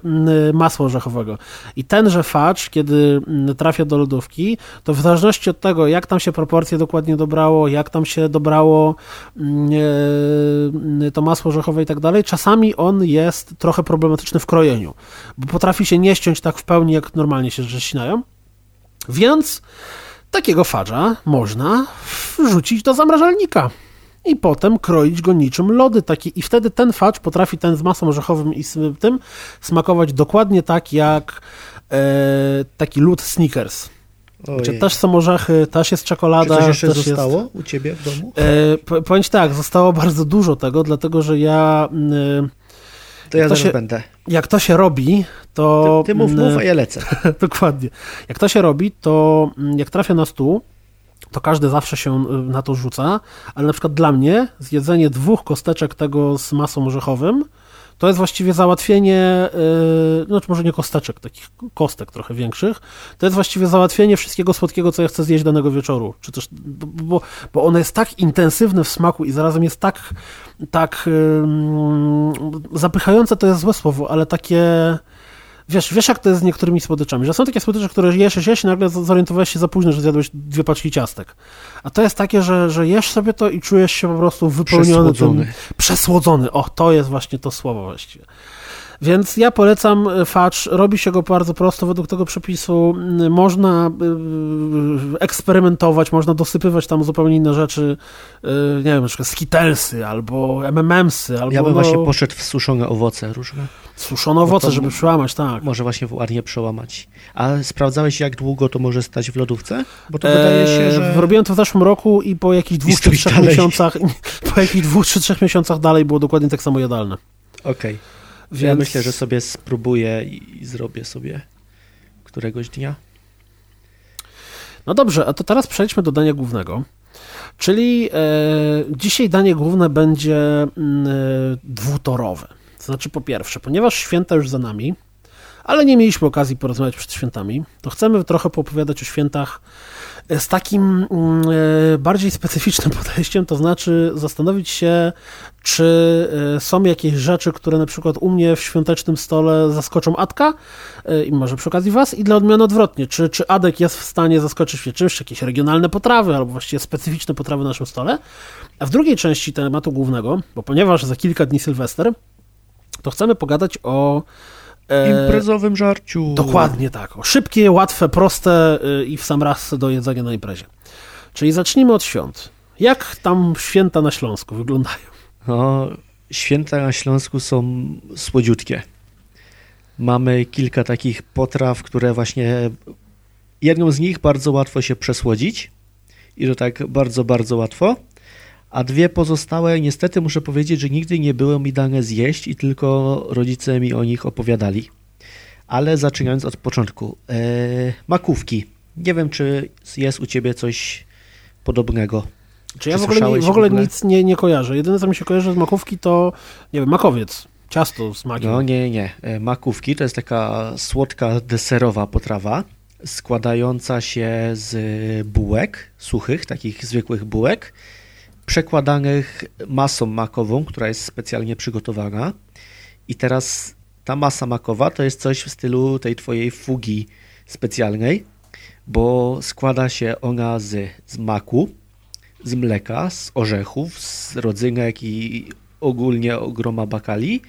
y, masła orzechowego. I tenże fudge, kiedy trafia do lodówki, to w zależności od tego, jak tam się proporcje dokładnie dobrało, jak tam się dobrało Y, to masło orzechowe i tak dalej, czasami on jest trochę problematyczny w krojeniu, bo potrafi się nie ściąć tak w pełni, jak normalnie się ścinają. Więc takiego fadża można wrzucić do zamrażalnika i potem kroić go niczym lody taki i wtedy ten fadż potrafi ten z masą orzechowym i z tym smakować dokładnie tak jak e, taki lód Snickers. Znaczy, też są orzechy, też jest czekolada. Czy coś jeszcze zostało jest... u ciebie w domu? E, powiem ci tak, zostało bardzo dużo tego, dlatego że ja... E, to ja zaraz się, będę. Jak to się robi, to... Ty, ty mów, mów, a ja lecę. [LAUGHS] Dokładnie. Jak to się robi, to jak trafia na stół, to każdy zawsze się na to rzuca, ale na przykład dla mnie zjedzenie dwóch kosteczek tego z masą orzechowym to jest właściwie załatwienie, yy, znaczy może nie kosteczek, takich kostek trochę większych, to jest właściwie załatwienie wszystkiego słodkiego, co ja chcę zjeść danego wieczoru, czy też, bo, bo ono jest tak intensywne w smaku i zarazem jest tak, tak zapychające, to jest złe słowo, ale takie wiesz, wiesz jak to jest z niektórymi słodyczami, że są takie słodycze, które jesz, jesz i nagle zorientowałeś się za późno, że zjadłeś dwie paczki ciastek. A to jest takie, że, że jesz sobie to i czujesz się po prostu wypełniony przesłodzony. tym... Przesłodzony. O, to jest właśnie to słowo właściwie. Więc ja polecam e, facz, robi się go bardzo prosto według tego przepisu. Można e, eksperymentować, można dosypywać tam zupełnie inne rzeczy, e, nie wiem, na przykład skitelsy albo MMMsy. Albo ja bym no, właśnie poszedł w suszone owoce różne. Suszone owoce, żeby przełamać, tak. Może właśnie ładnie przełamać. A sprawdzałeś, jak długo to może stać w lodówce? Bo to wydaje się, że... Robiłem to w zeszłym roku i po jakichś dwóch czy trzech dalej. miesiącach, [LAUGHS] po jakichś dwóch czy trzech miesiącach dalej było dokładnie tak samo jadalne. Okej. Okay. Więc... Ja myślę, że sobie spróbuję i zrobię sobie któregoś dnia. No dobrze, a to teraz przejdźmy do dania głównego. Czyli e, dzisiaj danie główne będzie mm, e, dwutorowe. To znaczy, po pierwsze, ponieważ święta już za nami, ale nie mieliśmy okazji porozmawiać przed świętami, to chcemy trochę poopowiadać o świętach z takim mm, e, bardziej specyficznym [LAUGHS] podejściem, to znaczy zastanowić się, czy e, są jakieś rzeczy, które na przykład u mnie w świątecznym stole zaskoczą Adka e, i może przy okazji Was i dla odmiany odwrotnie, czy, czy Adek jest w stanie zaskoczyć mnie czymś, jakieś regionalne potrawy albo właściwie specyficzne potrawy na naszym stole. A w drugiej części tematu głównego, bo ponieważ za kilka dni Sylwester, to chcemy pogadać o E, Imprezowym żarciu. Dokładnie tak. O szybkie, łatwe, proste y, i w sam raz do jedzenia na imprezie. Czyli zacznijmy od świąt. Jak tam święta na Śląsku wyglądają? No, święta na Śląsku są słodziutkie. Mamy kilka takich potraw, które właśnie jedną z nich bardzo łatwo się przesłodzić i to tak bardzo, bardzo łatwo a dwie pozostałe niestety muszę powiedzieć, że nigdy nie było mi dane zjeść i tylko rodzice mi o nich opowiadali. Ale zaczynając od początku. Eee, makówki. Nie wiem, czy jest u ciebie coś podobnego. Czy ja w ogóle, w ogóle, nic nie, nie kojarzę. Jedyne, co mi się kojarzy z makówki, to nie wiem, makowiec. Ciasto z makiem. No nie, nie. E, makówki to jest taka słodka, deserowa potrawa składająca się z bułek suchych, takich zwykłych bułek przekładanych masą makową, która jest specjalnie przygotowana. I teraz ta masa makowa to jest coś w stylu tej twojej fugi specjalnej, bo składa się ona z, z maku, z mleka, z orzechów, z rodzynek i ogólnie ogroma bakali,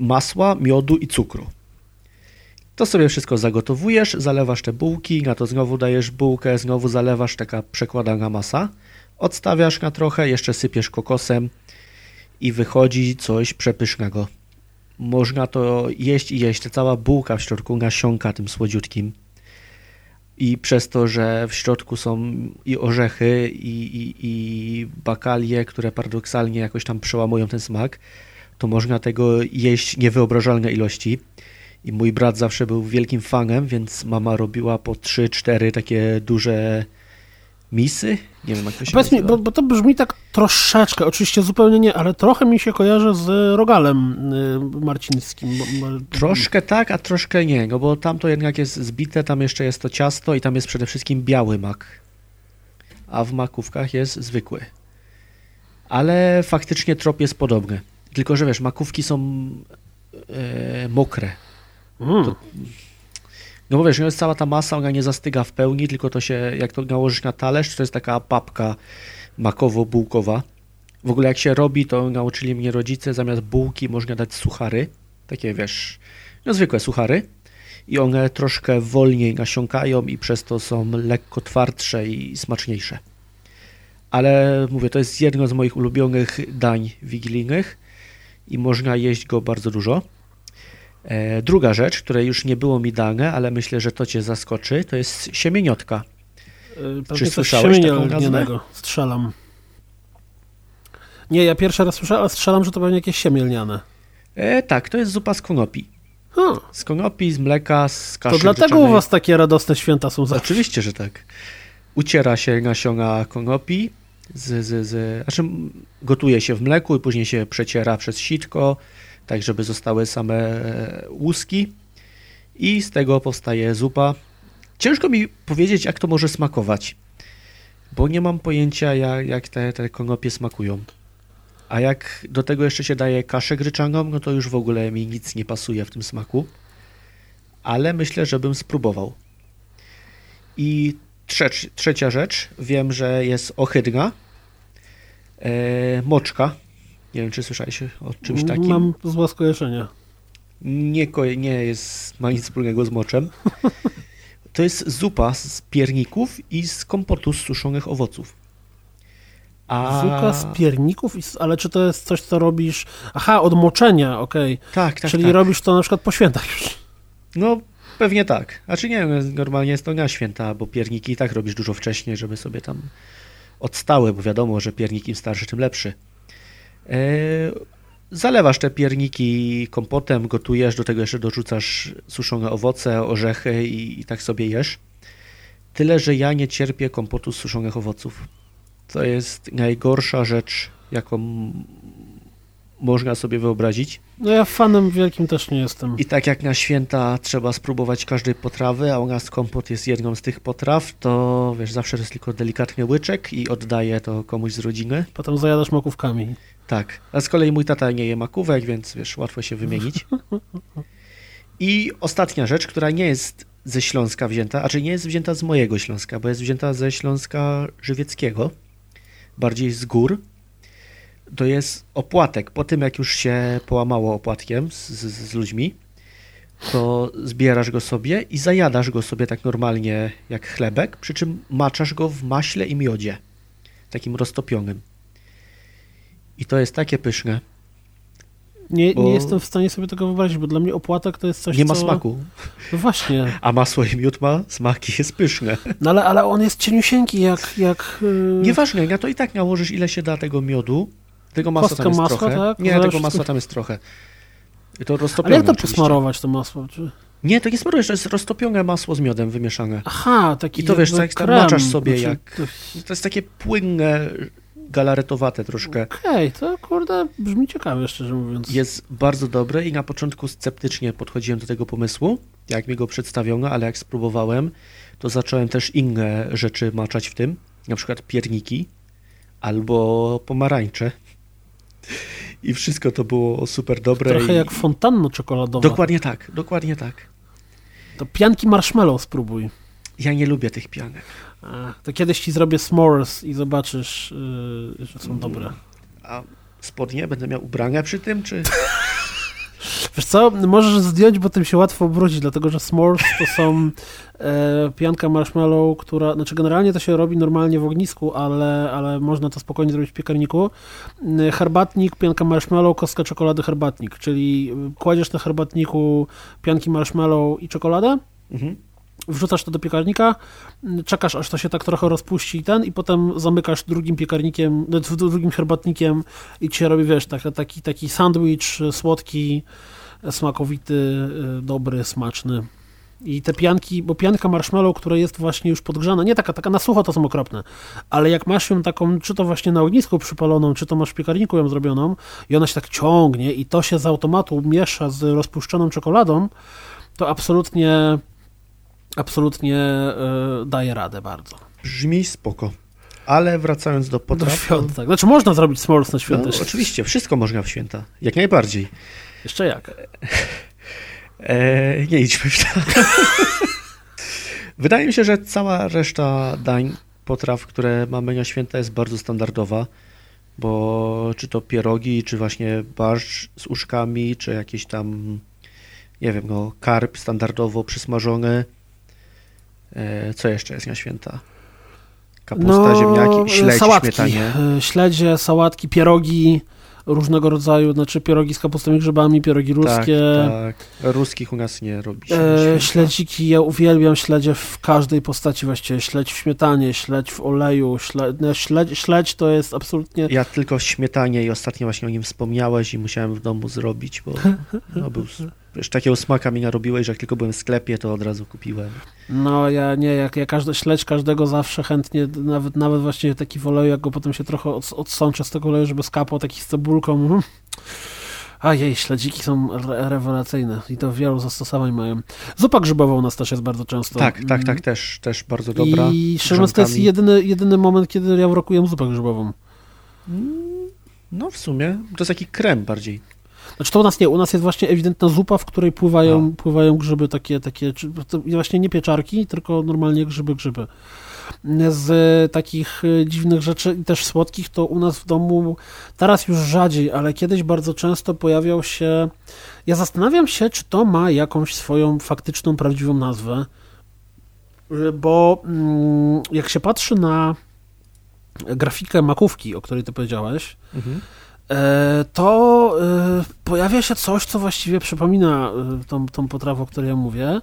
masła, miodu i cukru. To sobie wszystko zagotowujesz, zalewasz te bułki, na to znowu dajesz bułkę, znowu zalewasz taka przekładana masa Odstawiasz na trochę, jeszcze sypiesz kokosem i wychodzi coś przepysznego. Można to jeść i jeść. Cała bułka w środku nasiąka tym słodziutkim. i przez to, że w środku są i orzechy, i, i, i bakalie, które paradoksalnie jakoś tam przełamują ten smak, to można tego jeść niewyobrażalne ilości. I mój brat zawsze był wielkim fanem, więc mama robiła po 3-4 takie duże misy. Nie wiem, jak to się Powiedz mi, bo, bo to brzmi tak troszeczkę, oczywiście zupełnie nie, ale trochę mi się kojarzy z rogalem y, marcińskim. Bo, Troszkę tak, a troszkę nie, no bo tam to jednak jest zbite, tam jeszcze jest to ciasto i tam jest przede wszystkim biały mak. A w makówkach jest zwykły. Ale faktycznie trop jest podobny. Tylko, że wiesz, makówki są e, mokre. Mm. To- No bo wiesz, jest cała ta masa, ona nie zastyga w pełni, tylko to się, jak to nałożysz na talerz, to jest taka papka makowo-bułkowa. W ogóle jak się robi, to nauczyli mnie rodzice, zamiast bułki można dać suchary, takie wiesz, no zwykłe suchary i one troszkę wolniej nasiąkają i przez to są lekko twardsze i smaczniejsze. Ale mówię, to jest jedno z moich ulubionych dań wigilijnych i można jeść go bardzo dużo. E, druga rzecz, której już nie było mi dane, ale myślę, że to Cię zaskoczy, to jest siemieniotka. Y, pewnie Czy słyszałeś taką. Strzelam. Nie, ja pierwszy raz słyszałem, ale strzelam, że to pewnie jakieś siemię lniane. E, tak, to jest zupa z konopi. Ha, Z konopi, z mleka, z kaszy to dlatego u was takie radosne święta są zawsze. Oczywiście, że tak. Uciera się nasiona konopi, z, z, z, znaczy gotuje się w mleku i później się przeciera przez sitko, tak żeby zostały same e, łuski i z tego powstaje zupa. Ciężko mi powiedzieć, jak to może smakować, bo nie mam pojęcia, jak, te, te konopie smakują. A jak do tego jeszcze się daje kaszę gryczaną, no to już w ogóle mi nic nie pasuje w tym smaku. Ale myślę, że bym spróbował. I trzec, trzecia rzecz, wiem, że jest ohydna. E, moczka. Nie wiem, czy słyszałeś o czymś takim. Mam złe skojarzenia. Nie, nie jest, ma nic wspólnego z moczem. [LAUGHS] To jest zupa z pierników i z kompotu z suszonych owoców. A... Zupa z pierników, ale czy to jest coś, co robisz... Aha, od moczenia, okej. Tak, tak, Czyli tak. robisz to na przykład po świętach już. No, pewnie tak. A czy nie wiem, normalnie jest to na święta, bo pierniki i tak robisz dużo wcześniej, żeby sobie tam odstały, bo wiadomo, że piernik im starszy, tym lepszy. E, zalewasz te pierniki kompotem, gotujesz, do tego jeszcze dorzucasz suszone owoce, orzechy i, i tak sobie jesz. Tyle, że ja nie cierpię kompotu z suszonych owoców. To jest najgorsza rzecz, jaką można sobie wyobrazić. No ja fanem wielkim też nie jestem. I tak jak na święta trzeba spróbować każdej potrawy, a u nas kompot jest jedną z tych potraw, to wiesz, zawsze jest tylko delikatny łyczek i oddaję to komuś z rodziny. Potem zajadasz makówkami. Tak. A z kolei mój tata nie je makówek, więc wiesz, łatwo się wymienić. [LAUGHS] I ostatnia rzecz, która nie jest ze Śląska wzięta, a czy nie jest wzięta z mojego Śląska, bo jest wzięta ze Śląska żywieckiego, bardziej z gór. To jest opłatek. Po tym, jak już się połamało opłatkiem z, z, z ludźmi, to zbierasz go sobie i zajadasz go sobie tak normalnie jak chlebek, przy czym maczasz go w maśle i miodzie, takim roztopionym. I to jest takie pyszne. Nie, nie jestem w stanie sobie tego wyobrazić, bo dla mnie opłatek to jest coś, Nie ma co... smaku. No właśnie. [LAUGHS] A masło i miód ma smaki, jest pyszne. No ale, ale on jest cieniusieńki, jak... jak yy... Nieważne, na to i tak nałożysz ile się da tego miodu. Tego masła Kostkę tam jest masła, trochę. tak? Nie, Zależy tego masła wszystko- tam jest trochę. I to Ale roztopione jak to oczywiście. posmarować, to masło? Czy... Nie, to nie smarujesz, to jest roztopione masło z miodem wymieszane. Aha, taki I to wiesz, tak maczasz sobie Znaczy, jak- to- jest takie płynne, galaretowate troszkę. Okej, to kurde brzmi ciekawie, szczerze mówiąc. Jest bardzo dobre i na początku sceptycznie podchodziłem do tego pomysłu, jak mi go przedstawiono, ale jak spróbowałem, to zacząłem też inne rzeczy maczać w tym, na przykład pierniki albo pomarańcze. [LAUGHS] I wszystko to było super dobre. Trochę i... jak fontanno czekoladowa. Dokładnie tak, dokładnie tak. To pianki marshmallow spróbuj. Ja nie lubię tych pianek. A, to kiedyś ci zrobię s'mores i zobaczysz, yy, że są dobre. A spodnie będę miał ubrania przy tym, czy... [LAUGHS] Wiesz co, możesz zdjąć, bo tym się łatwo obrócić, dlatego że s'mores to są e, pianka marshmallow, która, znaczy generalnie to się robi normalnie w ognisku, ale, ale można to spokojnie zrobić w piekarniku. Y, Herbatnik, pianka marshmallow, kostka czekolady, herbatnik, czyli y, kładziesz na herbatniku pianki marshmallow i czekoladę, Mhm. wrzucasz to do piekarnika, czekasz aż to się tak trochę rozpuści i ten i potem zamykasz drugim piekarnikiem, drugim herbatnikiem i ci się robi, wiesz, taki, taki, taki sandwich słodki, smakowity, dobry, smaczny. I te pianki, bo pianka marshmallow, która jest właśnie już podgrzana, nie taka, taka na sucho to są okropne, ale jak masz ją taką, czy to właśnie na ognisku przypaloną, czy to masz w piekarniku ją zrobioną i ona się tak ciągnie i to się z automatu miesza z rozpuszczoną czekoladą, to absolutnie absolutnie y, daje radę bardzo. Brzmi spoko. Ale wracając do potraw... Do świąt, tak. Znaczy można zrobić smalls na święta. No, oczywiście, wszystko można w święta. Jak najbardziej. Jeszcze jak? E, nie idźmy w to. [LAUGHS] Wydaje mi się, że cała reszta dań, potraw, które mamy na święta jest bardzo standardowa, bo czy to pierogi, czy właśnie barszcz z uszkami, czy jakieś tam, nie wiem, no, karp standardowo przysmażony. E, co jeszcze jest na święta? Kapusta, no, ziemniaki, śledź, sałatki, śmietanie. E, śledzie, sałatki, pierogi, różnego rodzaju, znaczy pierogi z kapustą i grzybami, pierogi ruskie. Tak, tak. Ruskich u nas nie robi się. E, śledziki, ja uwielbiam śledzie w każdej postaci właściwie. Śledź w śmietanie, śledź w oleju, śledź, śledź, śledź to jest absolutnie... Ja tylko śmietanie i ostatnio właśnie o nim wspomniałeś i musiałem w domu zrobić, bo [LAUGHS] no, był Wiesz, takiego smaka mi narobiłeś, że jak tylko byłem w sklepie, to od razu kupiłem. No ja nie, jak ja każdy, śledź każdego zawsze chętnie, nawet nawet właśnie taki w oleju, jak go potem się trochę od, odsączę z tego oleju, żeby skapał taki z cebulką. [LAUGHS] A jej, śledziki są re rewelacyjne i to wielu zastosowań mają. Zupa grzybowa u nas też jest bardzo często. Tak, tak, tak, mm. też, też bardzo dobra. I szczerze to jest jedyny, jedyny moment, kiedy ja w roku jem zupę grzybową. Mm, no w sumie, to jest taki krem bardziej. Znaczy to u nas nie, u nas jest właśnie ewidentna zupa, w której pływają, no. pływają grzyby takie, takie, właśnie nie pieczarki, tylko normalnie grzyby, grzyby. Z takich e, dziwnych rzeczy i też słodkich, to u nas w domu teraz już rzadziej, ale kiedyś bardzo często pojawiał się. Ja zastanawiam się, czy to ma jakąś swoją faktyczną, prawdziwą nazwę, e, bo mm, jak się patrzy na grafikę makówki, o której ty powiedziałeś, mhm to e, pojawia się coś, co właściwie przypomina e, tą, tą potrawę, o której ja mówię.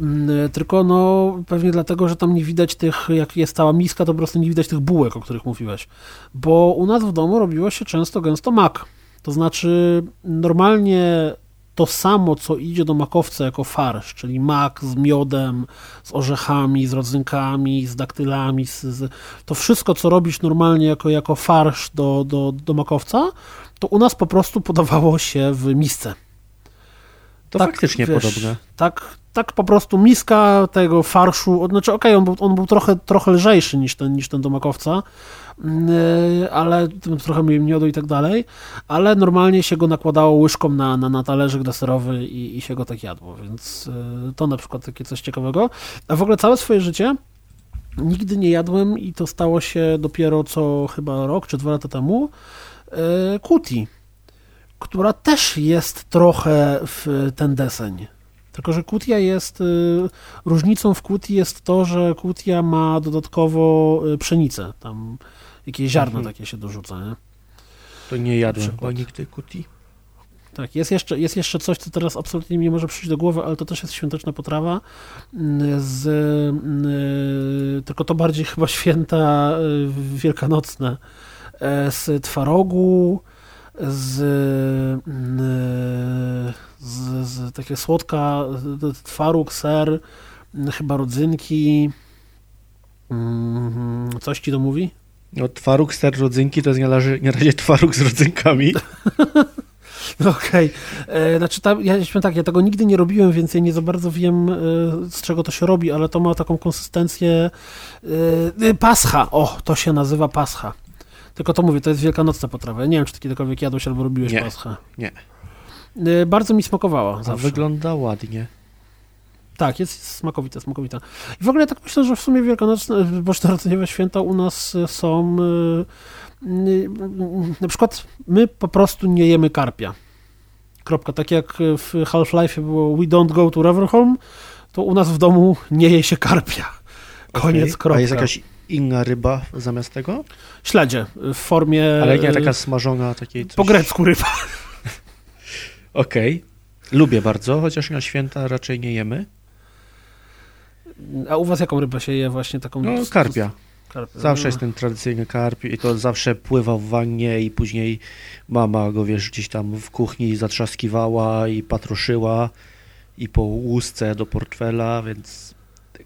Mm, tylko no pewnie dlatego, że tam nie widać tych, jak jest cała miska, to po prostu nie widać tych bułek, o których mówiłeś. Bo u nas w domu robiło się często gęsto mak. To znaczy normalnie to samo, co idzie do makowca jako farsz, czyli mak z miodem, z orzechami, z rodzynkami, z daktylami, z, z, to wszystko, co robisz normalnie jako, jako farsz do, do, do makowca, to u nas po prostu podawało się w misce. To tak, faktycznie wiesz, podobne. Tak, tak po prostu miska tego farszu, znaczy okej, okay, on, był, on był trochę, trochę lżejszy niż ten, niż ten do makowca, e, ale trochę mniej miodu i tak dalej, ale normalnie się go nakładało łyżką na, na, na talerzyk deserowy i, i się go tak jadło, więc e, to na przykład takie coś ciekawego. A w ogóle całe swoje życie nigdy nie jadłem i to stało się dopiero co chyba rok czy dwa lata temu, e, kuti, która też jest trochę w ten deseń. Tylko, że kutia jest, y, różnicą w kutii jest to, że kutia ma dodatkowo y, pszenicę, tam jakieś ziarno mhm. takie się dorzuca, nie? To nie jadłem chyba nigdy kutii. Tak, jest jeszcze, jest jeszcze coś, co teraz absolutnie mi nie może przyjść do głowy, ale to też jest świąteczna potrawa. Mm, z, y, tylko to bardziej [LAUGHS] chyba święta wielkanocne. E, z twarogu, z, z, z takie słodka, twaróg, ser, chyba rodzynki. Mm, coś ci to mówi? No, twaróg, ser, rodzynki to jest na razie, na razie twaróg z rodzynkami. [LAUGHS] No okej. Okay. E, znaczy, ta, ja śmiałem tak, ja tego nigdy nie robiłem, więc ja nie za bardzo wiem, e, z czego to się robi, ale to ma taką konsystencję e, pascha. O, to się nazywa pascha. Tylko to mówię, to jest wielkanocna potrawa. Ja nie wiem, czy ty kiedykolwiek jadłeś albo robiłeś nie, paschę. Nie. Bardzo mi smakowała. Wygląda ładnie. Tak, jest smakowita, smakowita. I w ogóle tak myślę, że w sumie wielkanocne, [LAUGHS] bożonarodzeniowe święta u nas są... Y, na przykład my po prostu nie jemy karpia. Kropka. Tak jak w Half-Life było We don't go to Riverhome, to u nas w domu nie je się karpia. Koniec, okay. kropka. A jest jakaś inna ryba zamiast tego? Śledzie w formie... Ale nie taka smażona, takiej coś... Po grecku ryba. [LAUGHS] Okej. Okay. Lubię bardzo, chociaż na święta raczej nie jemy. A u was jaką rybę się je właśnie taką? No, karpia. karpia. Zawsze jest ten tradycyjny karp i to zawsze pływał w wannie i później mama go, wiesz, gdzieś tam w kuchni zatrzaskiwała i patroszyła i po łusce do portfela, więc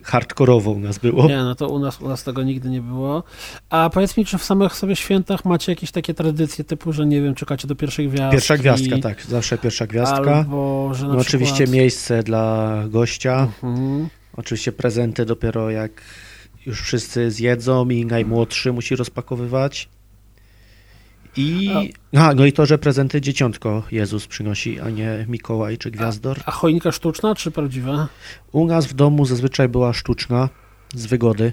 hardkorowo u nas było. Nie, no to u nas, u nas tego nigdy nie było. A powiedz mi, czy w samych sobie świętach macie jakieś takie tradycje typu, że nie wiem, czekacie do pierwszej gwiazdki? Pierwsza gwiazdka, tak, zawsze pierwsza gwiazdka. Albo, że na No, przykład... oczywiście miejsce dla gościa, Mhm. Oczywiście prezenty dopiero jak już wszyscy zjedzą i najmłodszy musi rozpakowywać. I, a, no i to, że prezenty dzieciątko Jezus przynosi, a nie Mikołaj czy Gwiazdor. A choinka sztuczna, czy prawdziwa? U nas w domu zazwyczaj była sztuczna, z wygody.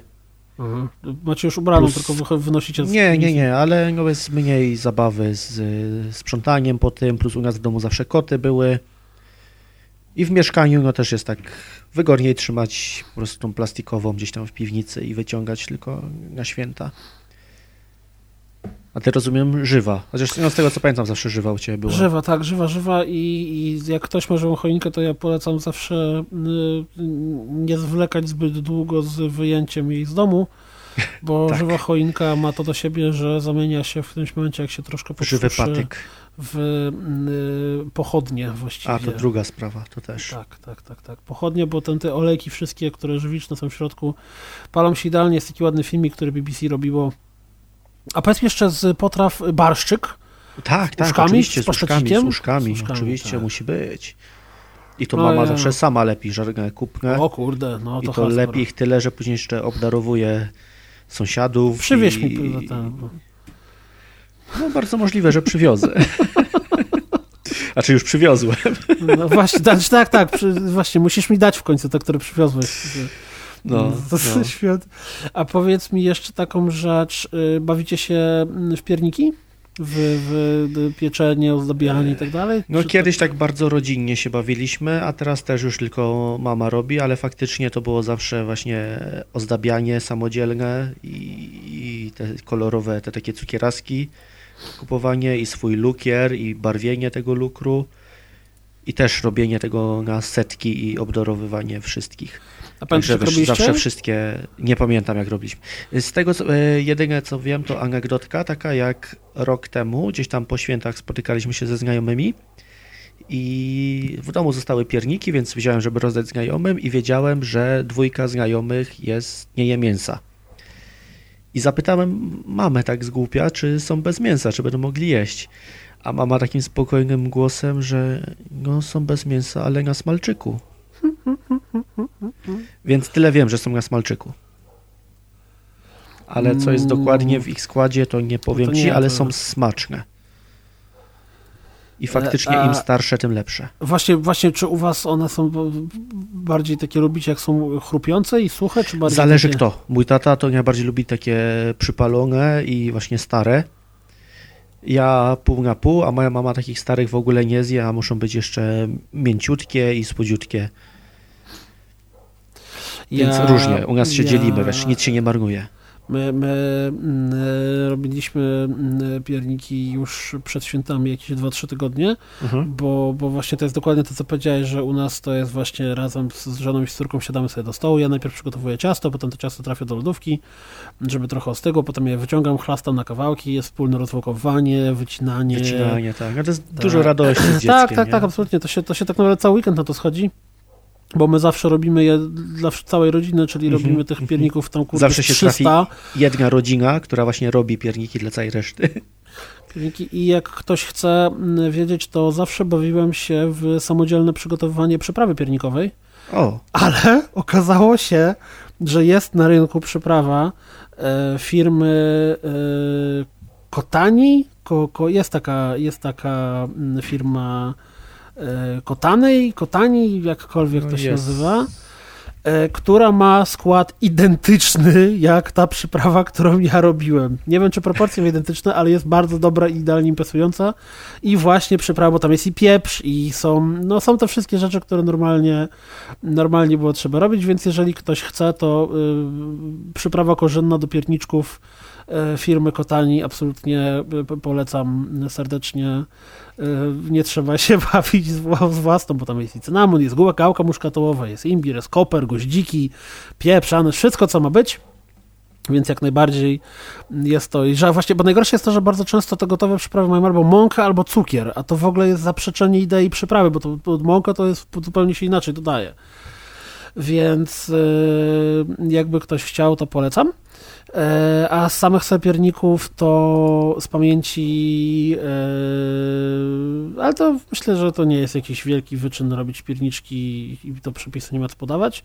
Mhm. Macie już ubraną, Plus- tylko wy- wynosicie z Nie, nie, nie, ale no jest mniej zabawy z sprzątaniem po tym, plus u nas w domu zawsze koty były. I w mieszkaniu no też jest tak wygodniej trzymać po prostu tą plastikową gdzieś tam w piwnicy i wyciągać tylko na święta. A ty rozumiem żywa. Chociaż no, z tego co pamiętam zawsze żywa u ciebie była. Żywa, tak, żywa, żywa i, i jak ktoś ma żywą choinkę, to ja polecam zawsze y, nie zwlekać zbyt długo z wyjęciem jej z domu, bo [LAUGHS] Tak. żywa choinka ma to do siebie, że zamienia się w którymś momencie, jak się troszkę Żywy podsuszy, patyk. W y, pochodnie właściwie. A, to druga sprawa, to też. Tak, tak, tak, tak. Pochodnie, bo ten, te olejki wszystkie, które żywiczne są w środku, palą się idealnie. Jest taki ładny filmik, który BBC robiło. A powiedz jeszcze z potraw barszczyk. Tak, tak, Uszkami? oczywiście, Z z uszkami, z uszkami, Z uszkami, oczywiście tak. musi być. I to No mama ja- zawsze sama lepi żargę kupne. O kurde, no I to, to hardcore. lepi ich tyle, że później jeszcze obdarowuje sąsiadów. Przywieź i... mi no, ten. No bardzo możliwe, że przywiozę. [LAUGHS] A czy już przywiozłem? No właśnie, tak, tak, tak właśnie musisz mi dać w końcu to, które przywiozłeś. No, to no. [LAUGHS] świat. A powiedz mi jeszcze taką rzecz, y, bawicie się mm, w pierniki? W, w pieczenie, ozdabianie i tak dalej? No Czy kiedyś tak bardzo rodzinnie się bawiliśmy, a teraz też już tylko mama robi, ale faktycznie to było zawsze właśnie ozdabianie samodzielne i, i te kolorowe, te takie cukieraski, kupowanie i swój lukier i barwienie tego lukru i też robienie tego na setki i obdarowywanie wszystkich. A pamiętasz, jak wiesz, zawsze wszystkie, nie pamiętam jak robiliśmy. Z tego, co, e, jedyne co wiem, to anegdotka taka, jak rok temu, gdzieś tam po świętach spotykaliśmy się ze znajomymi i w domu zostały pierniki, więc wziąłem, żeby rozdać znajomym i wiedziałem, że dwójka znajomych jest, nie je mięsa. I zapytałem mamę tak z głupia, czy są bez mięsa, czy będą mogli jeść. A mama takim spokojnym głosem, że no są bez mięsa, ale na smalczyku. Więc tyle wiem, że są na smalczyku. Ale co jest dokładnie w ich składzie, to nie powiem to nie, ci, ale to- są smaczne. I faktycznie im starsze, tym lepsze. Właśnie, właśnie, czy u was one są bardziej takie lubicie, jak są chrupiące i suche, czy bardziej Zależy takie... kto. Mój tata to najbardziej lubi takie przypalone i właśnie stare. Ja pół na pół, a moja mama takich starych w ogóle nie zje, a muszą być jeszcze mięciutkie i słodziutkie. Więc Ja- różnie. U nas się ja- dzielimy, wiesz, nic się nie marnuje. My, my mm, e, robiliśmy mm, pierniki już przed świętami, jakieś 2-3 tygodnie, Mhm. bo, bo właśnie to jest dokładnie to, co powiedziałeś, że u nas to jest właśnie razem z żoną i z córką siadamy sobie do stołu, ja najpierw przygotowuję ciasto, potem to ciasto trafia do lodówki, żeby trochę ostygło, potem je wyciągam, chlastam na kawałki, jest wspólne rozwałkowanie, wycinanie. Wycinanie, tak. A to jest Tak. dużo radości z [CLEARS THROAT] dzieckiem. tak, tak, nie? tak, absolutnie. To się, to się tak naprawdę cały weekend na to schodzi. Bo my zawsze robimy je dla całej rodziny, czyli Mhm, robimy tych mhm. pierników tam kurde Zawsze się 300 Jedna rodzina, która właśnie robi pierniki dla całej reszty. [LAUGHS] pierniki i jak ktoś chce mm, wiedzieć, to zawsze bawiłem się w samodzielne przygotowywanie przyprawy piernikowej, O, ale [LAUGHS] okazało się, że jest na rynku przyprawa e, firmy e, Kotani, ko, ko, jest taka, jest taka mm, firma Kotanej, Kotani, jakkolwiek No to się nazywa, e, która ma skład identyczny jak ta przyprawa, którą ja robiłem. Nie wiem, czy proporcje są identyczne, ale jest bardzo dobra i idealnie pasująca i właśnie przyprawa, bo tam jest i pieprz i są, no są te wszystkie rzeczy, które normalnie normalnie było trzeba robić, więc jeżeli ktoś chce, to y, przyprawa korzenna do pierniczków e, firmy Kotani, absolutnie polecam serdecznie. Nie trzeba się [LAUGHS] bawić z własną, bo tam jest i cynamon, jest gułka, gałka muszkatołowa, jest imbir, jest koper, goździki, pieprz, wszystko co ma być. Więc jak najbardziej jest to. I że właśnie, bo najgorsze jest to, że bardzo często te gotowe przyprawy mają albo mąkę, albo cukier, a to w ogóle jest zaprzeczenie idei przyprawy, bo to, bo mąka to jest zupełnie się inaczej dodaje. Więc y, jakby ktoś chciał, to polecam. E, a z samych serpierników to z pamięci, e, ale to myślę, że to nie jest jakiś wielki wyczyn robić pierniczki i to przepisy nie ma co podawać.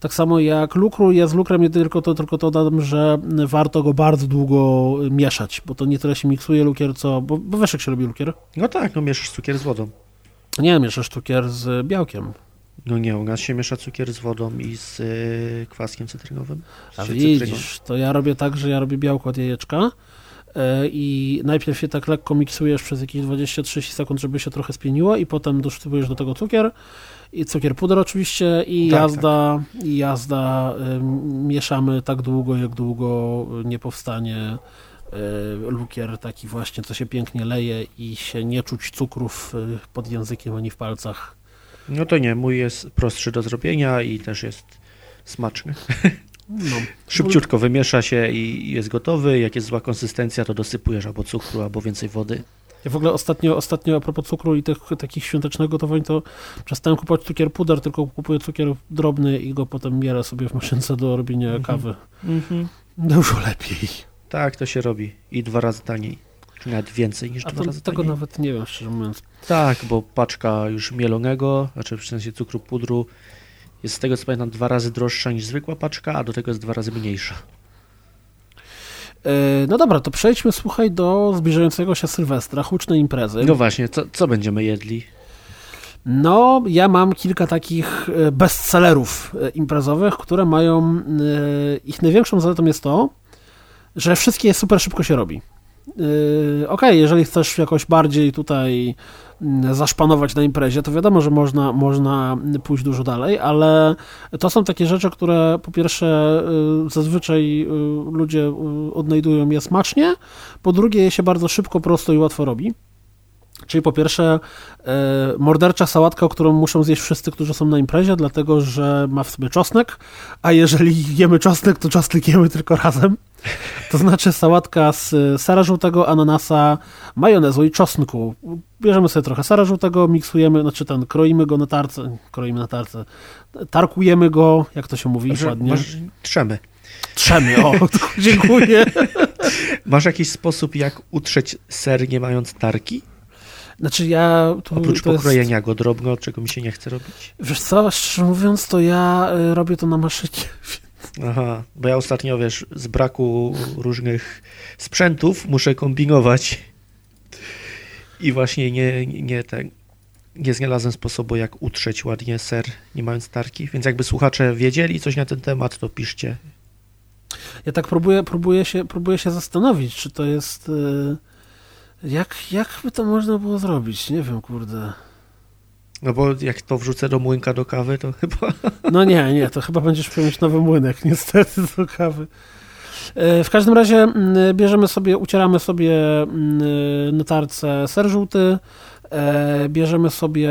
Tak samo jak lukru, ja z lukrem tylko to, tylko to dodam, że warto go bardzo długo mieszać, bo to nie tyle się miksuje lukier, co, bo, bo wiesz jak się robi lukier? No tak, no mieszasz cukier z wodą. Nie, mieszasz cukier z białkiem. No nie, u nas się miesza cukier z wodą i z y, kwaskiem cytrynowym. A widzisz, to ja robię tak, że ja robię białko od jajeczka y, i najpierw je tak lekko miksujesz przez jakieś 20-30 sekund, żeby się trochę spieniło i potem doszczypujesz do tego cukier i cukier puder oczywiście i tak, jazda, tak. i jazda y, mieszamy tak długo, jak długo nie powstanie y, lukier taki właśnie, co się pięknie leje i się nie czuć cukrów y, pod językiem ani w palcach. No to nie, mój jest prostszy do zrobienia i też jest smaczny. [LAUGHS] No. Szybciutko wymiesza się i jest gotowy. Jak jest zła konsystencja, to dosypujesz albo cukru, albo więcej wody. Ja w ogóle ostatnio, ostatnio a propos cukru i tych takich świątecznych gotowań, to przestałem kupować cukier puder, tylko kupuję cukier drobny i go potem mierę sobie w maszynce do robienia mm -hmm. kawy. Mm -hmm. Dużo lepiej. Tak, to się robi. I dwa razy taniej. Nawet więcej niż A dwa razy tego taniej. nawet nie wiem, szczerze mówiąc. Tak, bo paczka już mielonego, znaczy w sensie cukru pudru, jest z tego co pamiętam dwa razy droższa niż zwykła paczka, a do tego jest dwa razy mniejsza. E, no dobra, to przejdźmy, słuchaj, do zbliżającego się Sylwestra, hucznej imprezy. No właśnie, co, co będziemy jedli? No, ja mam kilka takich e, bestsellerów e, imprezowych, które mają. Ich największą zaletą jest to, że wszystkie super szybko się robi. Yy, ok, jeżeli chcesz jakoś bardziej tutaj mm, zaszpanować na imprezie, to wiadomo, że można, można pójść dużo dalej, ale to są takie rzeczy, które po pierwsze yy, zazwyczaj yy, ludzie odnajdują je smacznie, po drugie je się bardzo szybko, prosto i łatwo robi. Czyli po pierwsze mordercza sałatka, którą muszą zjeść wszyscy, którzy są na imprezie, dlatego że ma w sobie czosnek, a jeżeli jemy czosnek, to czosnek jemy tylko razem. To znaczy sałatka z sera żółtego, ananasa, majonezu i czosnku. Bierzemy sobie trochę sera żółtego, miksujemy, znaczy ten, kroimy go na tarce, kroimy na tarce, tarkujemy go, jak to się mówi masz, ładnie? Masz, trzemy. Trzemy, o, [LAUGHS] dziękuję. Masz jakiś sposób, jak utrzeć ser nie mając tarki? Znaczy ja... Oprócz pokrojenia jest... go drobno, czego mi się nie chce robić? Wiesz co, szczerze mówiąc, to ja y, robię to na maszynie, [LAUGHS] Aha, bo ja ostatnio, wiesz, z braku różnych sprzętów muszę kombinować i właśnie nie, nie, ten, nie znalazłem sposobu, jak utrzeć ładnie ser, nie mając tarki, więc jakby słuchacze wiedzieli coś na ten temat, to piszcie. Ja tak próbuję, próbuję, się, próbuję się zastanowić, czy to jest... Yy, jak, jak by to można było zrobić? Nie wiem, kurde. No bo jak to wrzucę do młynka do kawy, to chyba... No nie, nie, to chyba będziesz mieć nowy młynek niestety do kawy. E, w każdym razie mm, bierzemy sobie, ucieramy sobie mm, na tarce ser żółty, bierzemy sobie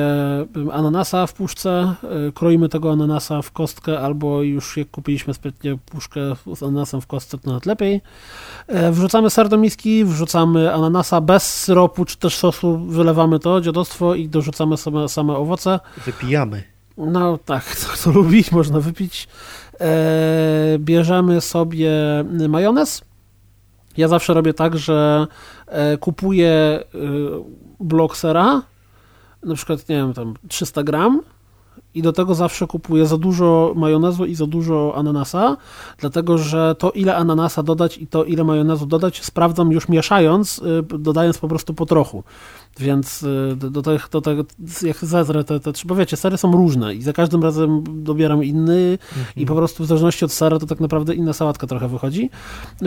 ananasa w puszce, e, kroimy tego ananasa w kostkę, albo już jak kupiliśmy sprytnie puszkę z ananasem w kostce, to nawet lepiej. E, wrzucamy ser do miski, wrzucamy ananasa bez syropu czy też sosu, wylewamy to dziadostwo i dorzucamy same, same owoce. Wypijamy. No tak, [LAUGHS] kto, kto lubi, można wypić. bierzemy sobie majonez. Ja zawsze robię tak, że kupuję blok sera, na przykład, nie wiem, tam 300 gram i do tego zawsze kupuję za dużo majonezu i za dużo ananasa, dlatego że to ile ananasa dodać i to ile majonezu dodać sprawdzam już mieszając, y, dodając po prostu po trochu. Więc y, do, tych, do tego, jak zezrę, te, te, bo wiecie, sery są różne i za każdym razem dobieram inny mhm. i po prostu w zależności od sera to tak naprawdę inna sałatka trochę wychodzi.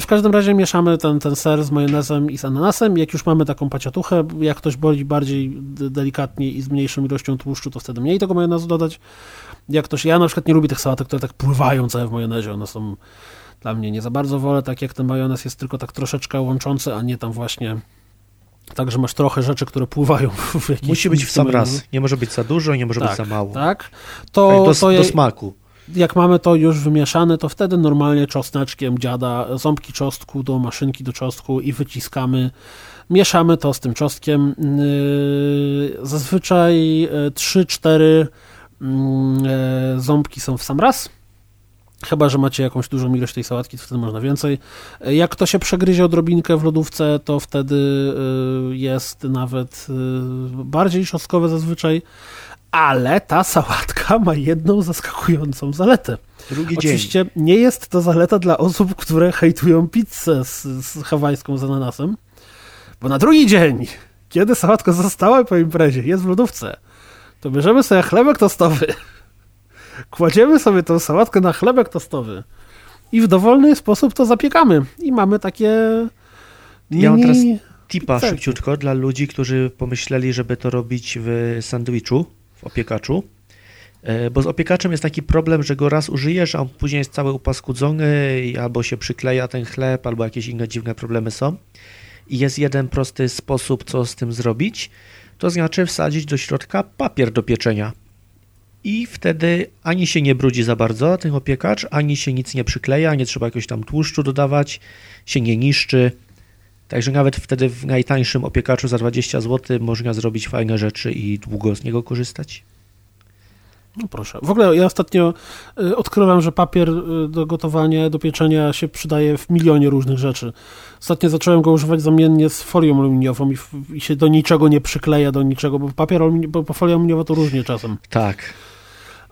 W każdym razie mieszamy ten, ten ser z majonezem i z ananasem. Jak już mamy taką paciatuchę, jak ktoś boli bardziej delikatnie i z mniejszą ilością tłuszczu, to wtedy mniej tego majonezu dodać. Jak ktoś, ja na przykład nie lubię tych sałatek, które tak pływają całe w majonezie, one są Dla mnie nie za bardzo wolę, tak jak ten majonez jest tylko tak troszeczkę łączący, a nie tam właśnie tak, że masz trochę rzeczy, które pływają [LAUGHS] w jakimś Musi być w sam raz. Nie może być za dużo, nie może tak, być za mało. Tak, to, do, to do smaku. Jak mamy to już wymieszane, to wtedy normalnie czosneczkiem dziada ząbki czosnku do maszynki do czosnku i wyciskamy mieszamy to z tym czosnkiem. Yy, zazwyczaj 3-4 yy, yy, ząbki są w sam raz. Chyba, że macie jakąś dużą ilość tej sałatki, to wtedy można więcej. Jak to się przegryzie odrobinkę w lodówce, to wtedy jest nawet bardziej czosnkowe zazwyczaj, ale ta sałatka ma jedną zaskakującą zaletę. Drugi Oczywiście dzień. nie jest to zaleta dla osób, które hejtują pizzę z, z hawajską z ananasem, bo na drugi dzień, kiedy sałatka została po imprezie, jest w lodówce, to bierzemy sobie chlebek tostowy, kładziemy sobie tą sałatkę na chlebek tostowy i w dowolny sposób to zapiekamy. I mamy takie... Ja mam teraz tipa szybciutko dla ludzi, którzy pomyśleli, żeby to robić w sandwichu, w opiekaczu. E, bo z opiekaczem jest taki problem, że go raz użyjesz, a on później jest cały upaskudzony i albo się przykleja ten chleb, albo jakieś inne dziwne problemy są i jest jeden prosty sposób, co z tym zrobić, to znaczy wsadzić do środka papier do pieczenia. I wtedy ani się nie brudzi za bardzo ten opiekacz, ani się nic nie przykleja, nie trzeba jakiegoś tam tłuszczu dodawać, się nie niszczy. Także nawet wtedy w najtańszym opiekaczu za 20 zł można zrobić fajne rzeczy i długo z niego korzystać. No proszę. W ogóle ja ostatnio y, odkryłem, że papier y, do gotowania, do pieczenia się przydaje w milionie różnych rzeczy. Ostatnio zacząłem go używać zamiennie z folią aluminiową i, i się do niczego nie przykleja, do niczego, bo papier bo folia aluminiowa to różnie czasem. Tak.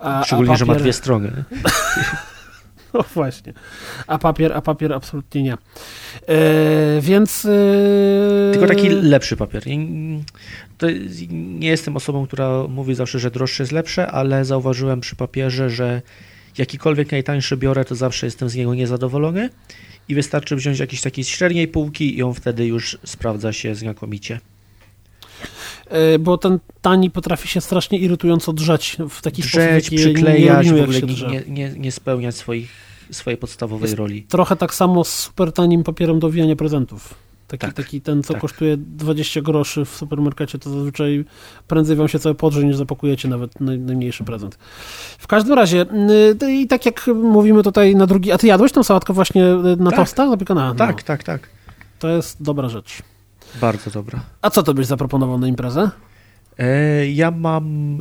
A, Szczególnie, a papier... że ma dwie strony. [LAUGHS] No właśnie. A papier, a papier absolutnie nie. E, więc. E... Tylko taki lepszy papier. To nie jestem osobą, która mówi zawsze, że droższe jest lepsze, ale zauważyłem przy papierze, że jakikolwiek najtańszy biorę, to zawsze jestem z niego niezadowolony i wystarczy wziąć jakiś taki średniej półki i on wtedy już sprawdza się znakomicie. E, bo ten tani potrafi się strasznie irytująco drzeć w taki drzeć, sposób, przyklejać, nie, nie, nie, nie spełniać swoich, swojej podstawowej Jest roli. Trochę tak samo z super tanim papierem do wijania prezentów. Taki, tak, taki ten, co tak. kosztuje 20 groszy w supermarkecie, to zazwyczaj prędzej wam się całe podrze, niż zapakujecie nawet naj, najmniejszy prezent. W każdym razie, i tak jak mówimy tutaj na drugi... A ty jadłeś tą sałatkę właśnie y, na tak. tostach zapiekana? No. Tak, tak, tak. To jest dobra rzecz. Bardzo dobra. A co to byś zaproponował na imprezę? E, ja mam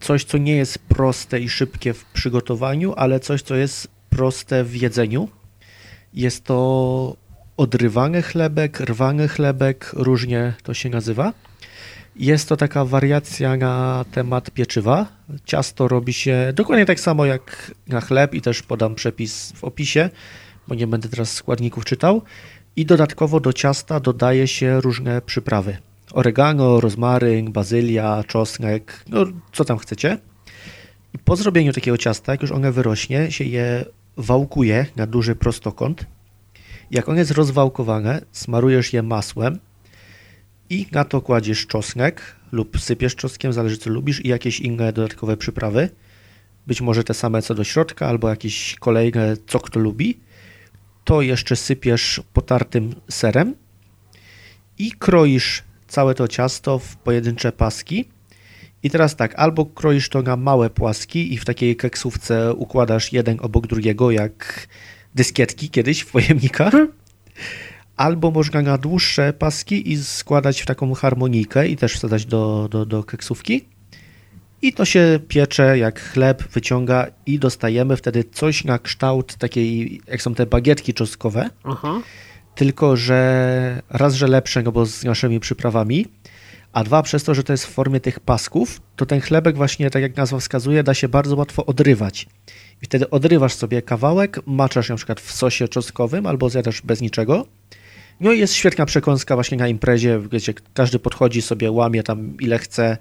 coś, co nie jest proste i szybkie w przygotowaniu, ale coś, co jest proste w jedzeniu. Jest to odrywany chlebek, rwany chlebek, różnie to się nazywa. Jest to taka wariacja na temat pieczywa. Ciasto robi się dokładnie tak samo jak na chleb i też podam przepis w opisie, bo nie będę teraz składników czytał. I dodatkowo do ciasta dodaje się różne przyprawy. Oregano, rozmaryn, bazylia, czosnek, no co tam chcecie. I po zrobieniu takiego ciasta, jak już one wyrośnie, się je wałkuje na duży prostokąt jak on jest rozwałkowane, smarujesz je masłem i na to kładziesz czosnek lub sypiesz czosnkiem, zależy co lubisz i jakieś inne dodatkowe przyprawy. Być może te same co do środka, albo jakieś kolejne, co kto lubi. To jeszcze sypiesz potartym serem i kroisz całe to ciasto w pojedyncze paski. I teraz tak, albo kroisz to na małe płaski i w takiej keksówce układasz jeden obok drugiego, jak dyskietki kiedyś w pojemnikach. Hmm. Albo można na dłuższe paski i składać w taką harmonijkę i też wsadzać do, do, do keksówki. I to się piecze jak chleb, wyciąga i dostajemy wtedy coś na kształt takiej, jak są te bagietki czosnkowe. Aha. Tylko, że raz, że lepsze, no bo z naszymi przyprawami, a dwa, przez to, że to jest w formie tych pasków, to ten chlebek właśnie, tak jak nazwa wskazuje, da się bardzo łatwo odrywać. I wtedy odrywasz sobie kawałek, maczasz na przykład w sosie czosnkowym albo zjadasz bez niczego. No i jest świetna przekąska właśnie na imprezie, gdzie każdy podchodzi sobie, łamie tam ile chce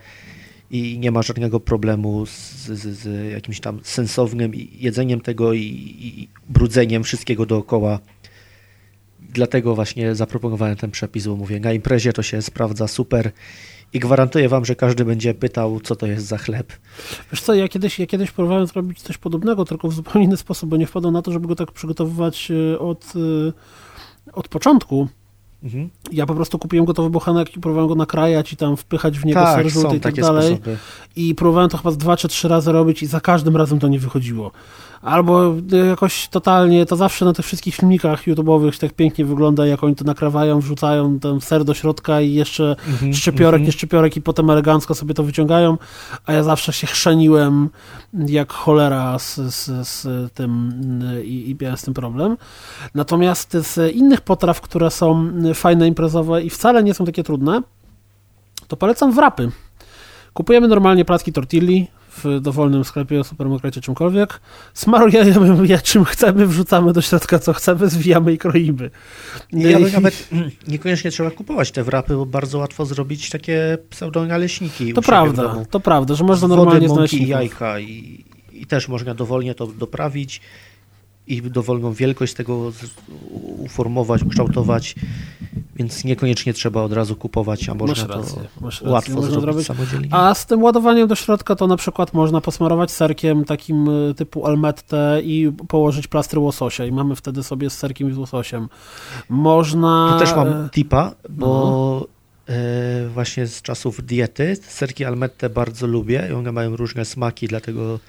i nie ma żadnego problemu z, z, z jakimś tam sensownym jedzeniem tego i, i brudzeniem wszystkiego dookoła. Dlatego właśnie zaproponowałem ten przepis, bo mówię, na imprezie to się sprawdza super I gwarantuję wam, że każdy będzie pytał, co to jest za chleb. Wiesz co, ja kiedyś, ja kiedyś próbowałem zrobić coś podobnego, tylko w zupełnie inny sposób, bo nie wpadłem na to, żeby go tak przygotowywać e, od, e, od początku. Mhm. Ja po prostu kupiłem gotowy bochenek i próbowałem go nakrajać i tam wpychać w niego tak, ser żółty i tak dalej. Sposoby. I próbowałem to chyba dwa czy trzy razy robić i za każdym razem to nie wychodziło albo jakoś totalnie, to zawsze na tych wszystkich filmikach YouTube'owych tak pięknie wygląda, jak oni to nakrawają, wrzucają ten ser do środka i jeszcze mm-hmm, szczypiorek, mm-hmm. nie szczypiorek i potem elegancko sobie to wyciągają, a ja zawsze się chrzeniłem jak cholera z, z, z tym i, i miałem z tym problem. Natomiast z innych potraw, które są fajne, imprezowe i wcale nie są takie trudne, to polecam wrapy. Kupujemy normalnie placki tortilli, w dowolnym sklepie, supermarkecie, czymkolwiek. Smarujemy je czym chcemy, wrzucamy do środka co chcemy, zwijamy i kroimy. Ja nawet niekoniecznie trzeba kupować te wrapy, bo bardzo łatwo zrobić takie pseudonaleśniki. To prawda, to prawda, że można normalnie znaleźć i jajka i, i też można dowolnie to doprawić i dowolną wielkość tego uformować, ukształtować, więc niekoniecznie trzeba od razu kupować, a można rację, to łatwo można zrobić. A z tym ładowaniem do środka to na przykład można posmarować serkiem takim y, typu almette i położyć plastry łososia i mamy wtedy sobie z serkiem i z łososiem. Można... Tu też mam e, tipa, bo no. właśnie z czasów diety serki almette bardzo lubię i one mają różne smaki, dlatego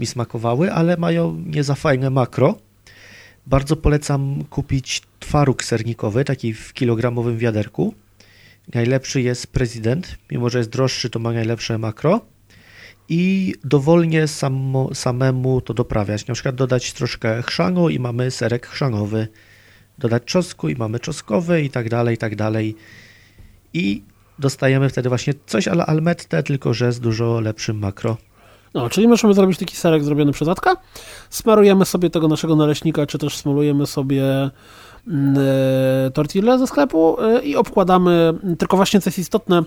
mi smakowały, ale mają nie za fajne makro. Bardzo polecam kupić twaróg sernikowy, taki w kilogramowym wiaderku. Najlepszy jest prezydent, mimo że jest droższy, to ma najlepsze makro. I dowolnie samo, samemu to doprawiać. Na przykład dodać troszkę chrzanu i mamy serek chrzanowy. Dodać czosnku i mamy czosnkowy i tak dalej, i tak dalej. I dostajemy wtedy właśnie coś ale almette, tylko że z dużo lepszym makro. No, czyli możemy zrobić taki serek zrobiony przez Atka, smarujemy sobie tego naszego naleśnika, czy też smolujemy sobie mm, e, tortillę ze sklepu e, i obkładamy, tylko właśnie co jest istotne,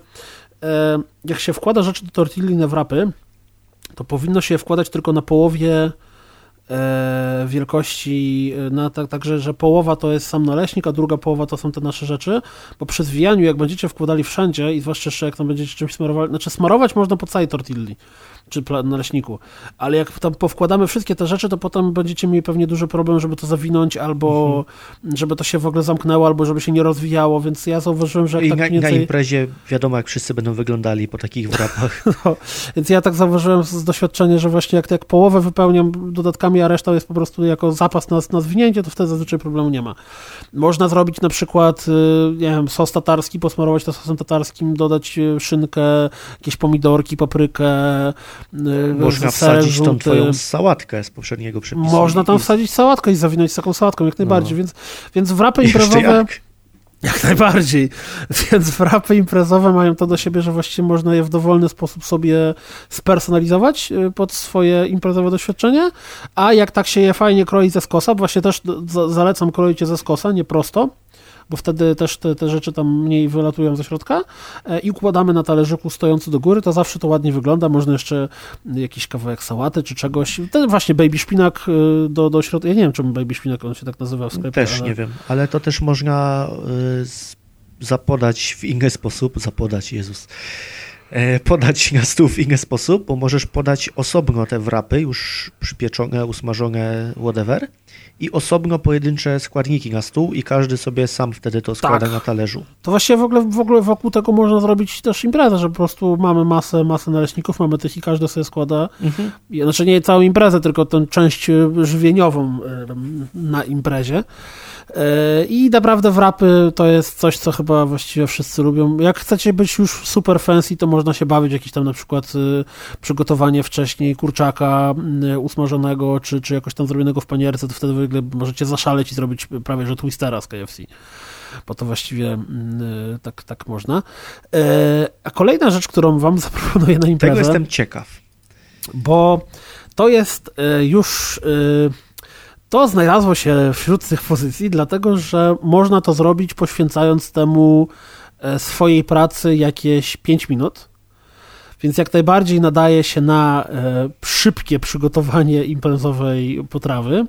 e, jak się wkłada rzeczy do tortilli na wrapy, to powinno się wkładać tylko na połowie wielkości, na, tak, także, że połowa to jest sam naleśnik, a druga połowa to są te nasze rzeczy, bo przy zwijaniu, jak będziecie wkładali wszędzie i zwłaszcza jeszcze jak tam będziecie czymś smarowali, znaczy smarować można po całej tortilli, czy naleśniku. Ale jak tam powkładamy wszystkie te rzeczy, to potem będziecie mieli pewnie duży problem, żeby to zawinąć, albo mhm. żeby to się w ogóle zamknęło, albo żeby się nie rozwijało, więc ja zauważyłem, że... I tak na, więcej... na imprezie wiadomo, jak wszyscy będą wyglądali po takich wrapach. [LAUGHS] no, więc ja tak zauważyłem z doświadczenia, że właśnie jak, jak połowę wypełniam dodatkami, a reszta jest po prostu jako zapas na, na zwinięcie, to wtedy zazwyczaj problemu nie ma. Można zrobić na przykład, y, nie wiem, sos tatarski, posmarować to sosem tatarskim, dodać y, szynkę, jakieś pomidorki, paprykę, Można wsadzić żółty. tą twoją sałatkę z poprzedniego przepisu. Można tam wsadzić sałatkę i zawinąć z taką sałatką, jak najbardziej, no. więc, więc wrapy imprezowe... [LAUGHS] Jak? najbardziej. Więc wrapy imprezowe mają to do siebie, że właściwie można je w dowolny sposób sobie spersonalizować y, pod swoje imprezowe doświadczenie, a jak tak się je fajnie kroi ze skosa, właśnie też zalecam kroić je ze skosa, nie prosto, bo wtedy też te, te rzeczy tam mniej wylatują ze środka e, i układamy na talerzyku stojący do góry, to zawsze to ładnie wygląda, można jeszcze jakiś kawałek sałaty czy czegoś, ten właśnie baby szpinak e, do, do środka, ja nie wiem czemu baby szpinak on się tak nazywa w sklepie. Też ale... nie wiem, ale to też można y, zapodać w inny sposób, zapodać, Jezus, podać na stół w inny sposób, bo możesz podać osobno te wrapy, już przypieczone, usmażone, whatever, i osobno pojedyncze składniki na stół i każdy sobie sam wtedy to składa tak. na talerzu. To właściwie w ogóle, w ogóle wokół tego można zrobić też imprezę, że po prostu mamy masę, masę naleśników, mamy tych i każdy sobie składa, mhm. znaczy nie całą imprezę, tylko tę część żywieniową na imprezie. E, I naprawdę wrapy to jest coś, co chyba właściwie wszyscy lubią. Jak chcecie być już super fancy, to można się bawić jakiś tam na przykład y, przygotowanie wcześniej kurczaka y, usmażonego, czy, czy jakoś tam zrobionego w panierce, to wtedy możecie zaszaleć i zrobić prawie że twistera z KFC bo to właściwie y, tak, tak można. E, a kolejna rzecz, którą wam [LAUGHS] zaproponuję na imprezę... Tego jestem ciekaw. Bo to jest już to znalazło się wśród tych pozycji, dlatego że można to zrobić poświęcając temu e, swojej pracy jakieś 5 minut. Więc jak najbardziej nadaje się na e, szybkie przygotowanie imprezowej potrawy.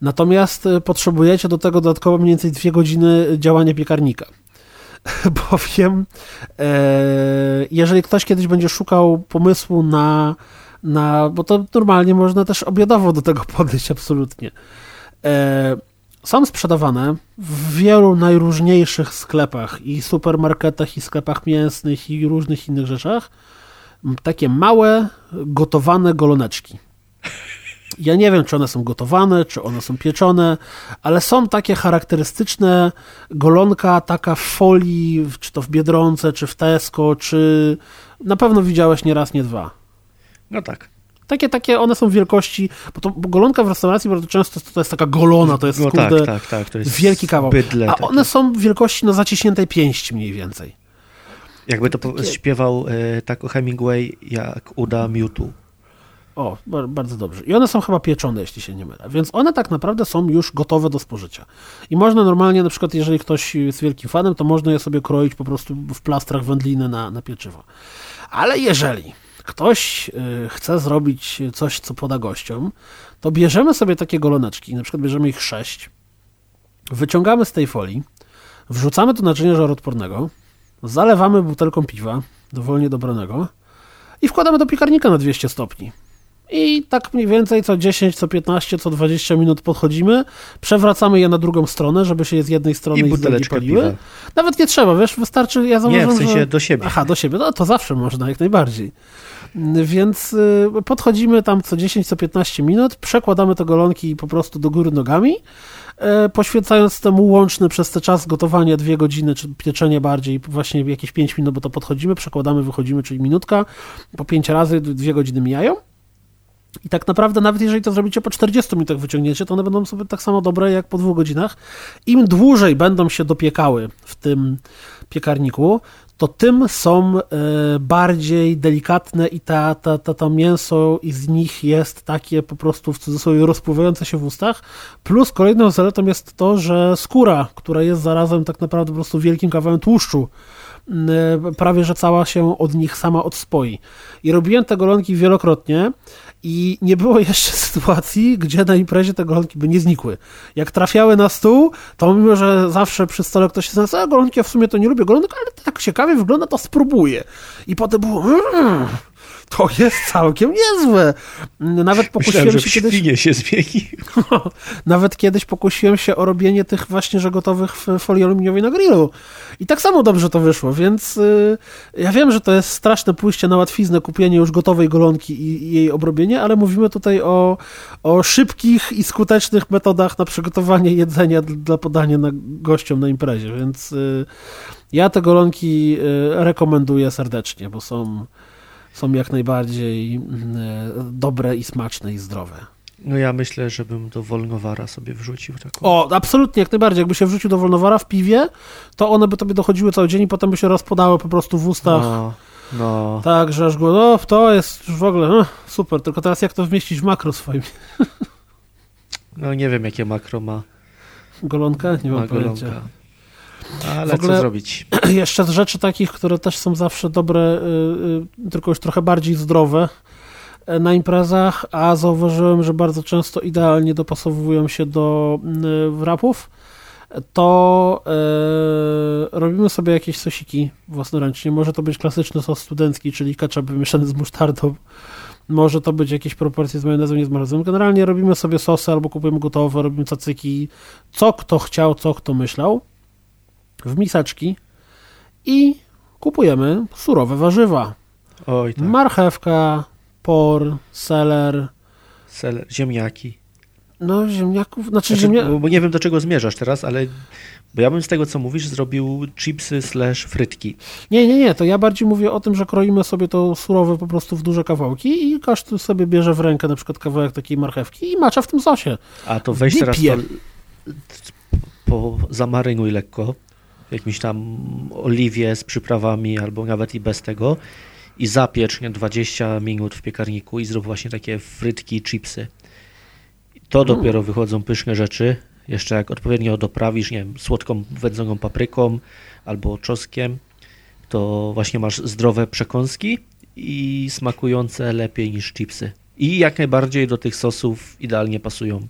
Natomiast e, potrzebujecie do tego dodatkowo mniej więcej 2 godziny działania piekarnika. [LAUGHS] bowiem jeżeli ktoś kiedyś będzie szukał pomysłu na, na, bo to normalnie można też obiadowo do tego podejść absolutnie. E, są sprzedawane w wielu najróżniejszych sklepach i supermarketach, i sklepach mięsnych, i różnych innych rzeczach takie małe, gotowane goloneczki. Ja nie wiem, czy one są gotowane, czy one są pieczone, ale są takie charakterystyczne golonka, taka w folii, czy to w Biedronce, czy w Tesco, czy na pewno widziałeś nie raz, nie dwa. No tak. Takie, takie, one są wielkości, bo, to, bo golonka w restauracji bardzo często to jest taka golona, to jest no kurde, tak, tak, tak, to jest wielki kawał. Bydle, a one są wielkości no, zaciśniętej pięści mniej więcej. Jakby to takie... śpiewał e, tak o Hemingway, jak uda Mewtwo. O, bardzo dobrze. I one są chyba pieczone, jeśli się nie mylę. Więc one tak naprawdę są już gotowe do spożycia. I można normalnie, na przykład, jeżeli ktoś jest wielkim fanem, to można je sobie kroić po prostu w plastrach wędliny na, na pieczywo. Ale jeżeli ktoś y, chce zrobić coś, co poda gościom, to bierzemy sobie takie goloneczki, na przykład bierzemy ich sześć, wyciągamy z tej folii, wrzucamy to naczynie żaroodpornego, zalewamy butelką piwa, dowolnie dobranego i wkładamy do piekarnika na 200 stopni. I tak mniej więcej co 10, co 15, co 20 minut podchodzimy, przewracamy je na drugą stronę, żeby się je z jednej strony i, i z drugiej paliły. Piwa. Nawet nie trzeba, wiesz, wystarczy, ja zauważyłem, Nie, w sensie że... do siebie. Aha, do siebie, no to zawsze można, jak najbardziej. Więc y, podchodzimy tam co 10, co 15 minut, przekładamy te golonki po prostu do góry nogami, e, poświęcając temu łączny przez ten czas gotowania dwie godziny, czy pieczenie bardziej, właśnie jakieś 5 minut, bo to podchodzimy, przekładamy, wychodzimy, czyli minutka, po 5 razy dwie godziny mijają. I tak naprawdę, nawet jeżeli to zrobicie po 40 minutach wyciągniecie, to one będą sobie tak samo dobre jak po dwóch godzinach. Im dłużej będą się dopiekały w tym piekarniku, to tym są e, bardziej delikatne i ta, ta, ta, to mięso i z nich jest takie po prostu w cudzysłowie rozpływające się w ustach. Plus kolejną zaletą jest to, że skóra, która jest zarazem tak naprawdę po prostu wielkim kawałem tłuszczu, e, prawie że cała się od nich sama odspoi. I robiłem te golonki wielokrotnie i nie było jeszcze [LAUGHS] sytuacji, gdzie na imprezie te golonki by nie znikły. Jak trafiały na stół, to mimo, że zawsze przy stole ktoś się zastanawiał, golonki ja w sumie to nie lubię golonek, ale tak ciekawie wygląda, to spróbuję. I potem było, mmm, to jest całkiem niezłe. Nawet pokusiłem Myślałem, się kiedyś... się zmieni. [LAUGHS] Nawet kiedyś pokusiłem się o robienie tych właśnie, że gotowych w folii aluminiowej na grillu. I tak samo dobrze to wyszło, więc yy, ja wiem, że to jest straszne pójście na łatwiznę, kupienie już gotowej golonki i, jej obrobienie, ale mówimy tutaj o, o szybkich i skutecznych metodach na przygotowanie jedzenia dla podania na gościom na imprezie, więc yy, ja te golonki yy, rekomenduję serdecznie, bo są są jak najbardziej mm, e, dobre i smaczne i zdrowe. No ja myślę, żebym do Wolnowara sobie wrzucił taką. O, absolutnie, jak najbardziej. Jakby się wrzucił do Wolnowara w piwie, to one by tobie dochodziły cały dzień i potem by się rozpadały po prostu w ustach. No, no. Tak, że aż go, no to jest już w ogóle no, super, tylko teraz jak to wmieścić w makro swoim? [LAUGHS] No nie wiem, jakie makro ma. Golonka? Nie ma mam golonka. pojęcia. Ale ogóle, co zrobić? [CLEARS THROAT] Jeszcze z rzeczy takich, które też są zawsze dobre, y, y, tylko już trochę bardziej zdrowe e, na imprezach, a zauważyłem, że bardzo często idealnie dopasowują się do wrapów, to e, robimy sobie jakieś sosiki własnoręcznie. Może to być klasyczny sos studencki, czyli ketchup wymieszany z musztardą. Może to być jakieś proporcje z majonezem, nie z majonezem. Generalnie robimy sobie sosy albo kupujemy gotowe, robimy cacyki. Co kto chciał, co kto myślał w miseczki i kupujemy surowe warzywa. Oj, tak. Marchewka, por, seler. Seler, ziemniaki. No, ziemniaków, znaczy, znaczy ziemnia... bo, nie wiem do czego zmierzasz teraz, ale bo ja bym z tego, co mówisz, zrobił chipsy slash frytki. Nie, nie, nie, to ja bardziej mówię o tym, że kroimy sobie to surowe po prostu w duże kawałki i każdy sobie bierze w rękę na przykład kawałek takiej marchewki i macza w tym sosie. A to weź teraz to, po, zamarynuj lekko, jakimś tam oliwie z przyprawami, albo nawet i bez tego i zapiecz nie, 20 minut w piekarniku i zrób właśnie takie frytki, chipsy. To mm. dopiero wychodzą pyszne rzeczy. Jeszcze jak odpowiednio doprawisz, nie wiem, słodką wędzoną papryką albo czosnkiem, to właśnie masz zdrowe przekąski i smakujące lepiej niż chipsy. I jak najbardziej do tych sosów idealnie pasują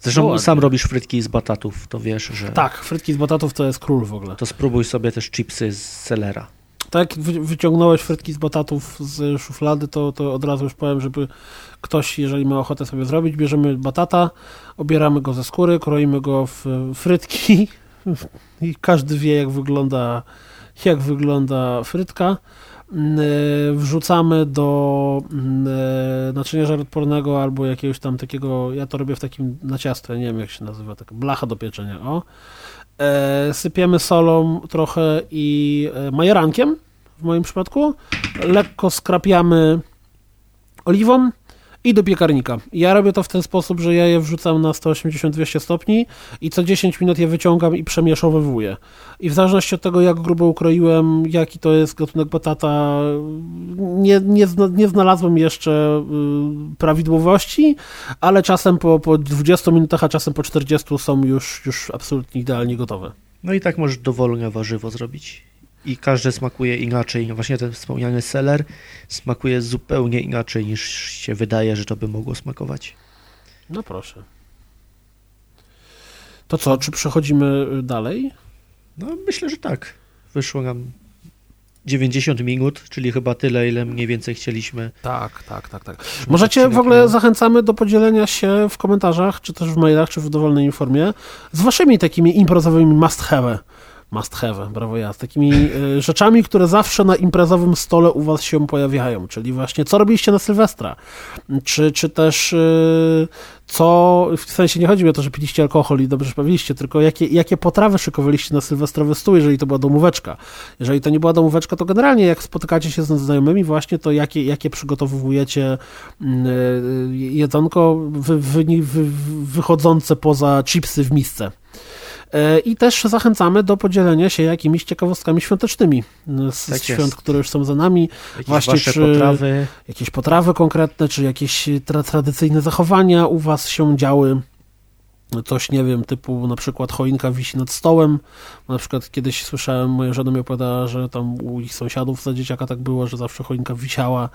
Zresztą ładnie. sam robisz frytki z batatów, to wiesz, że... Tak, frytki z batatów to jest król w ogóle. To spróbuj sobie też chipsy z selera. Tak jak wy- wyciągnąłeś frytki z batatów z szuflady, to, to od razu już powiem, żeby ktoś, jeżeli ma ochotę sobie zrobić, bierzemy batata, obieramy go ze skóry, kroimy go w frytki [LAUGHS] i każdy wie, jak wygląda, jak wygląda frytka. E, Wrzucamy do e, naczynia żaroodpornego albo jakiegoś tam takiego, ja to robię w takim na nie wiem jak się nazywa, taka blacha do pieczenia, o. E, sypiemy solą trochę i e, majerankiem w moim przypadku. Lekko skrapiamy oliwą i do piekarnika. Ja robię to w ten sposób, że ja je wrzucam na 180-200 stopni i co 10 minut je wyciągam i przemieszowywuję. I w zależności od tego, jak grubo ukroiłem, jaki to jest gatunek batata, nie, nie, nie znalazłem jeszcze y, prawidłowości, ale czasem po, po 20 minutach, a czasem po 40 są już, już absolutnie idealnie gotowe. No i tak możesz dowolne warzywo zrobić. I każde smakuje inaczej. Właśnie ten wspomniany seler smakuje zupełnie inaczej niż się wydaje, że to by mogło smakować. No proszę. To co, czy przechodzimy y, dalej? No myślę, że tak. Wyszło nam 90 minut, czyli chyba tyle, ile mniej więcej chcieliśmy. Tak, tak, tak, tak. Możecie w ogóle zachęcamy do podzielenia się w komentarzach, czy też w mailach, czy w dowolnej informacji z waszymi takimi imprezowymi must have. Must have, brawo ja, z takimi y, rzeczami, które zawsze na imprezowym stole u was się pojawiają, czyli właśnie co robiliście na Sylwestra, czy, czy też y, co, w sensie nie chodzi mi o to, że piliście alkohol i dobrze bawiliście, tylko jakie, jakie potrawy szykowaliście na sylwestrowy stół, jeżeli to była domóweczka. Jeżeli to nie była domóweczka, to generalnie jak spotykacie się z znajomymi właśnie, to jakie, jakie przygotowujecie mm, y, jedzonko wy, wy, wy, wychodzące poza chipsy w misce. E, I też zachęcamy do podzielenia się jakimiś ciekawostkami świątecznymi y, z, Tak z jest. świąt, które już są za nami, Jakieś Właśnie, czy- potrawy. jakieś potrawy konkretne, czy jakieś tra tradycyjne zachowania u was się działy. Coś, nie wiem, typu na przykład choinka wisi nad stołem. Na przykład kiedyś słyszałem, moja żona mi opowiadała, że tam u ich sąsiadów za dzieciaka tak było, że zawsze choinka wisiała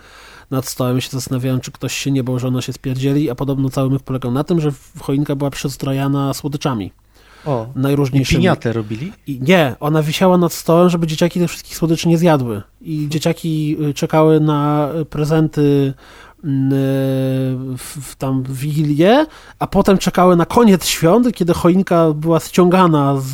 nad stołem. Ja się zastanawiałem, czy ktoś się nie bał, że ona się spierdzieli, a podobno cały myk polegał na tym, że choinka była przystrojana słodyczami O, i najróżniejszymi. piniatę robili. I nie, ona wisiała nad stołem, żeby dzieciaki tych wszystkich słodyczy nie zjadły. I dzieciaki y, czekały na prezenty mm, y, w, w tam w Wigilię, a potem czekały na koniec świąt, kiedy choinka była ściągana z,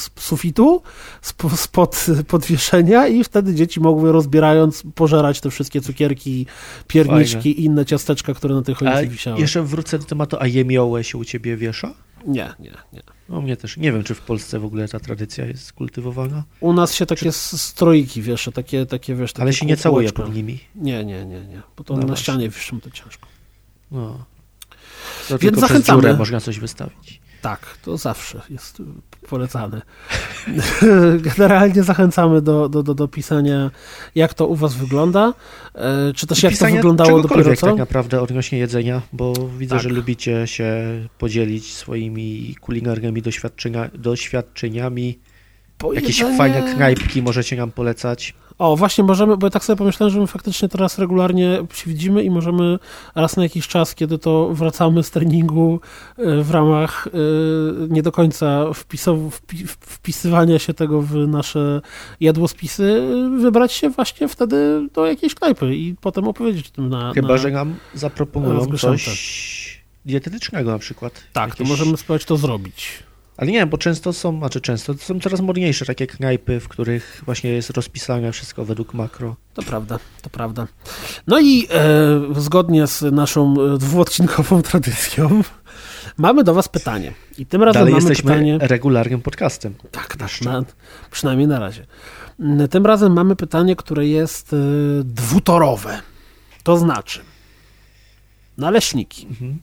z sufitu, sp- spod [LAUGHS] podwieszenia i wtedy dzieci mogły rozbierając pożerać te wszystkie cukierki, pierniczki i inne ciasteczka, które na tej A choince wisiały. jeszcze wrócę do tematu, a jemiołę się u ciebie wiesza? Nie, nie, nie. No mnie też. Nie wiem, czy w Polsce w ogóle ta tradycja jest kultywowana, U nas się takie s- stroiki wiesz, takie, takie wiesz, takie ale się nie całuje pod nimi. Nie, nie, nie, nie. Bo to No na właśnie. ścianie wiszą to ciężko. No. To przez zachęcamy. można coś wystawić. Tak, to zawsze jest polecane. [LAUGHS] Generalnie zachęcamy do, do, do, do pisania, jak to u was wygląda, e, czy też I jak to wyglądało dopiero co. tak naprawdę odnośnie jedzenia, bo widzę, Tak. że lubicie się podzielić swoimi kulinarnymi doświadczenia, doświadczeniami. Bo Jakieś jedzenie- fajne knajpki możecie nam polecać. O, właśnie możemy, bo ja tak sobie pomyślałem, że my faktycznie teraz regularnie się widzimy i możemy raz na jakiś czas, kiedy to wracamy z treningu y, w ramach y, nie do końca wpisow- wpi- wpisywania się tego w nasze jadłospisy, y, wybrać się właśnie wtedy do jakiejś knajpy i potem opowiedzieć o tym na... Chyba, na... że nam zaproponują coś dietetycznego na przykład. Tak, to Jakieś- możemy spróbować to zrobić. Ale nie, bo często są, znaczy często, to są coraz modniejsze takie knajpy, w których właśnie jest rozpisane wszystko według makro. To prawda, to prawda. No i e, zgodnie z naszą e, dwuodcinkową [LAUGHS] tradycją mamy do was pytanie. I tym razem Dalej mamy jesteśmy pytanie... regularnym podcastem. Tak, tak, na, przynajmniej na razie. Mm, Tym razem mamy pytanie, które jest e, dwutorowe. To znaczy naleśniki, Mhm.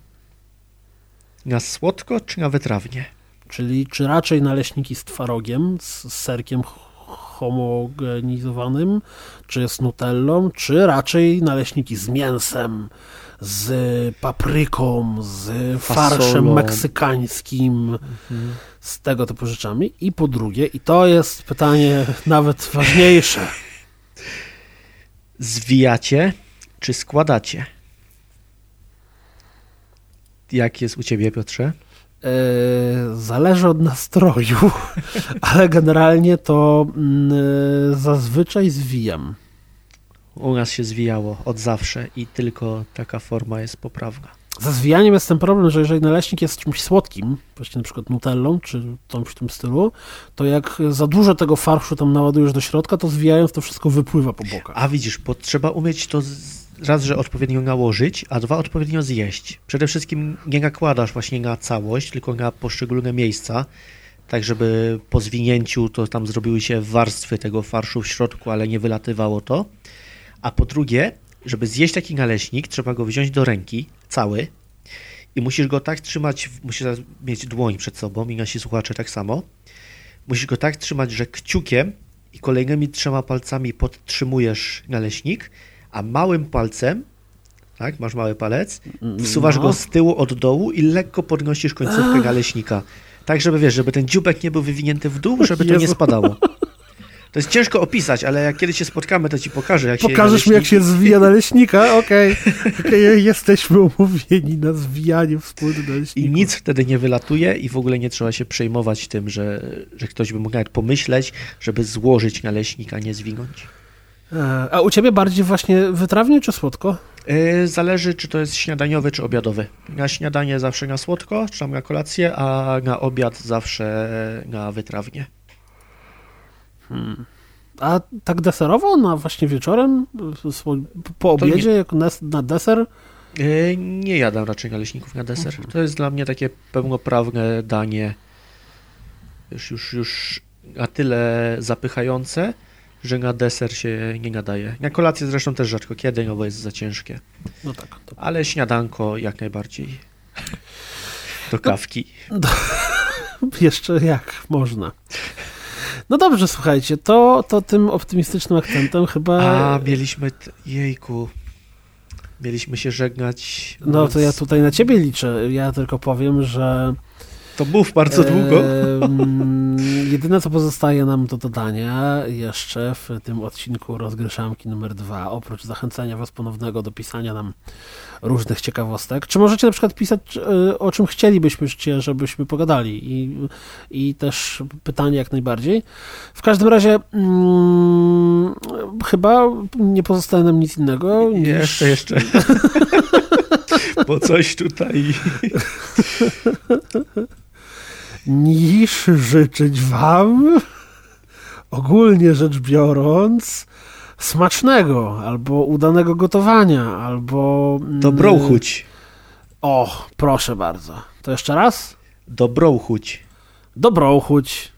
Na słodko czy na wytrawnie? Czyli czy raczej naleśniki z twarogiem, z serkiem homogenizowanym, czy z nutellą, czy raczej naleśniki z mięsem, z papryką, z farszem Fasolą. meksykańskim, Mhm. z tego typu rzeczami. I po drugie, i to jest pytanie nawet ważniejsze, Zwijacie czy składacie? Jak jest u ciebie, Piotrze? E, zależy od nastroju, [LAUGHS] ale generalnie to mm, e, zazwyczaj zwijam. U nas się zwijało od zawsze i tylko taka forma jest poprawna. Ze zwijaniem jest ten problem, że jeżeli naleśnik jest czymś słodkim, właśnie na przykład nutellą czy czymś w tym stylu, to jak za dużo tego farszu tam naładujesz do środka, to zwijając to wszystko wypływa po bokach. A widzisz, bo trzeba umieć to z raz, że odpowiednio nałożyć, a dwa, odpowiednio zjeść. Przede wszystkim nie nakładasz właśnie na całość, tylko na poszczególne miejsca, tak żeby po zwinięciu to tam zrobiły się warstwy tego farszu w środku, ale nie wylatywało to. A po drugie, żeby zjeść taki naleśnik, trzeba go wziąć do ręki, cały, i musisz go tak trzymać, musisz mieć dłoń przed sobą i nasi słuchacze tak samo. Musisz go tak trzymać, że kciukiem i kolejnymi trzema palcami podtrzymujesz naleśnik, a małym palcem, tak, masz mały palec, wsuwasz no. go z tyłu od dołu i lekko podnosisz końcówkę naleśnika. Tak, żeby wiesz, żeby ten dziubek nie był wywinięty w dół, żeby to nie spadało. To jest ciężko opisać, ale jak kiedyś się spotkamy, to ci pokażę, jak Pokażesz się Pokażesz mi, jak się zwija [LAUGHS] naleśnika? Okej. Okay. [LAUGHS] okay. Jesteśmy umówieni na zwijanie wspólne naleśnika. I nic wtedy nie wylatuje i w ogóle nie trzeba się przejmować tym, że, że ktoś by mógł nawet pomyśleć, żeby złożyć naleśnika, a nie zwinąć. E, a u ciebie bardziej właśnie wytrawnie czy słodko? E, zależy, czy to jest śniadaniowy, czy obiadowy. Na śniadanie zawsze na słodko, czy tam na kolację, a na obiad zawsze na wytrawnie. Hmm. A tak deserowo, na właśnie wieczorem, po obiedzie, jak na deser? E, nie jadam raczej naleśników na deser. Mhm. To jest dla mnie takie pełnoprawne danie, już, już, już na tyle zapychające, że na deser się nie nadaje. Na kolację zresztą też rzadko kiedy, no bo jest za ciężkie. No tak. To... Ale śniadanko jak najbardziej. Do no, kawki. No, [LAUGHS] jeszcze jak można. No dobrze, słuchajcie, to, to tym optymistycznym akcentem chyba... A, mieliśmy... Jejku... Mieliśmy się żegnać. No to ja tutaj na ciebie liczę. Ja tylko powiem, że to mów bardzo długo. jedyne, co pozostaje nam do dodania jeszcze w tym odcinku rozgryszamki numer dwa, oprócz zachęcenia Was ponownego do pisania nam różnych ciekawostek, czy możecie na przykład pisać, e, o czym chcielibyśmy, żebyśmy pogadali i, i też pytanie jak najbardziej. W każdym razie hmm, chyba nie pozostaje nam nic innego. Niż... Jeszcze, [LAUGHS] jeszcze. Bo coś tutaj [LAUGHS] niż życzyć Wam, ogólnie rzecz biorąc, smacznego, albo udanego gotowania, albo... Mm, Dobrochuć. O, proszę bardzo. To jeszcze raz? Dobrochuć. Dobrochuć.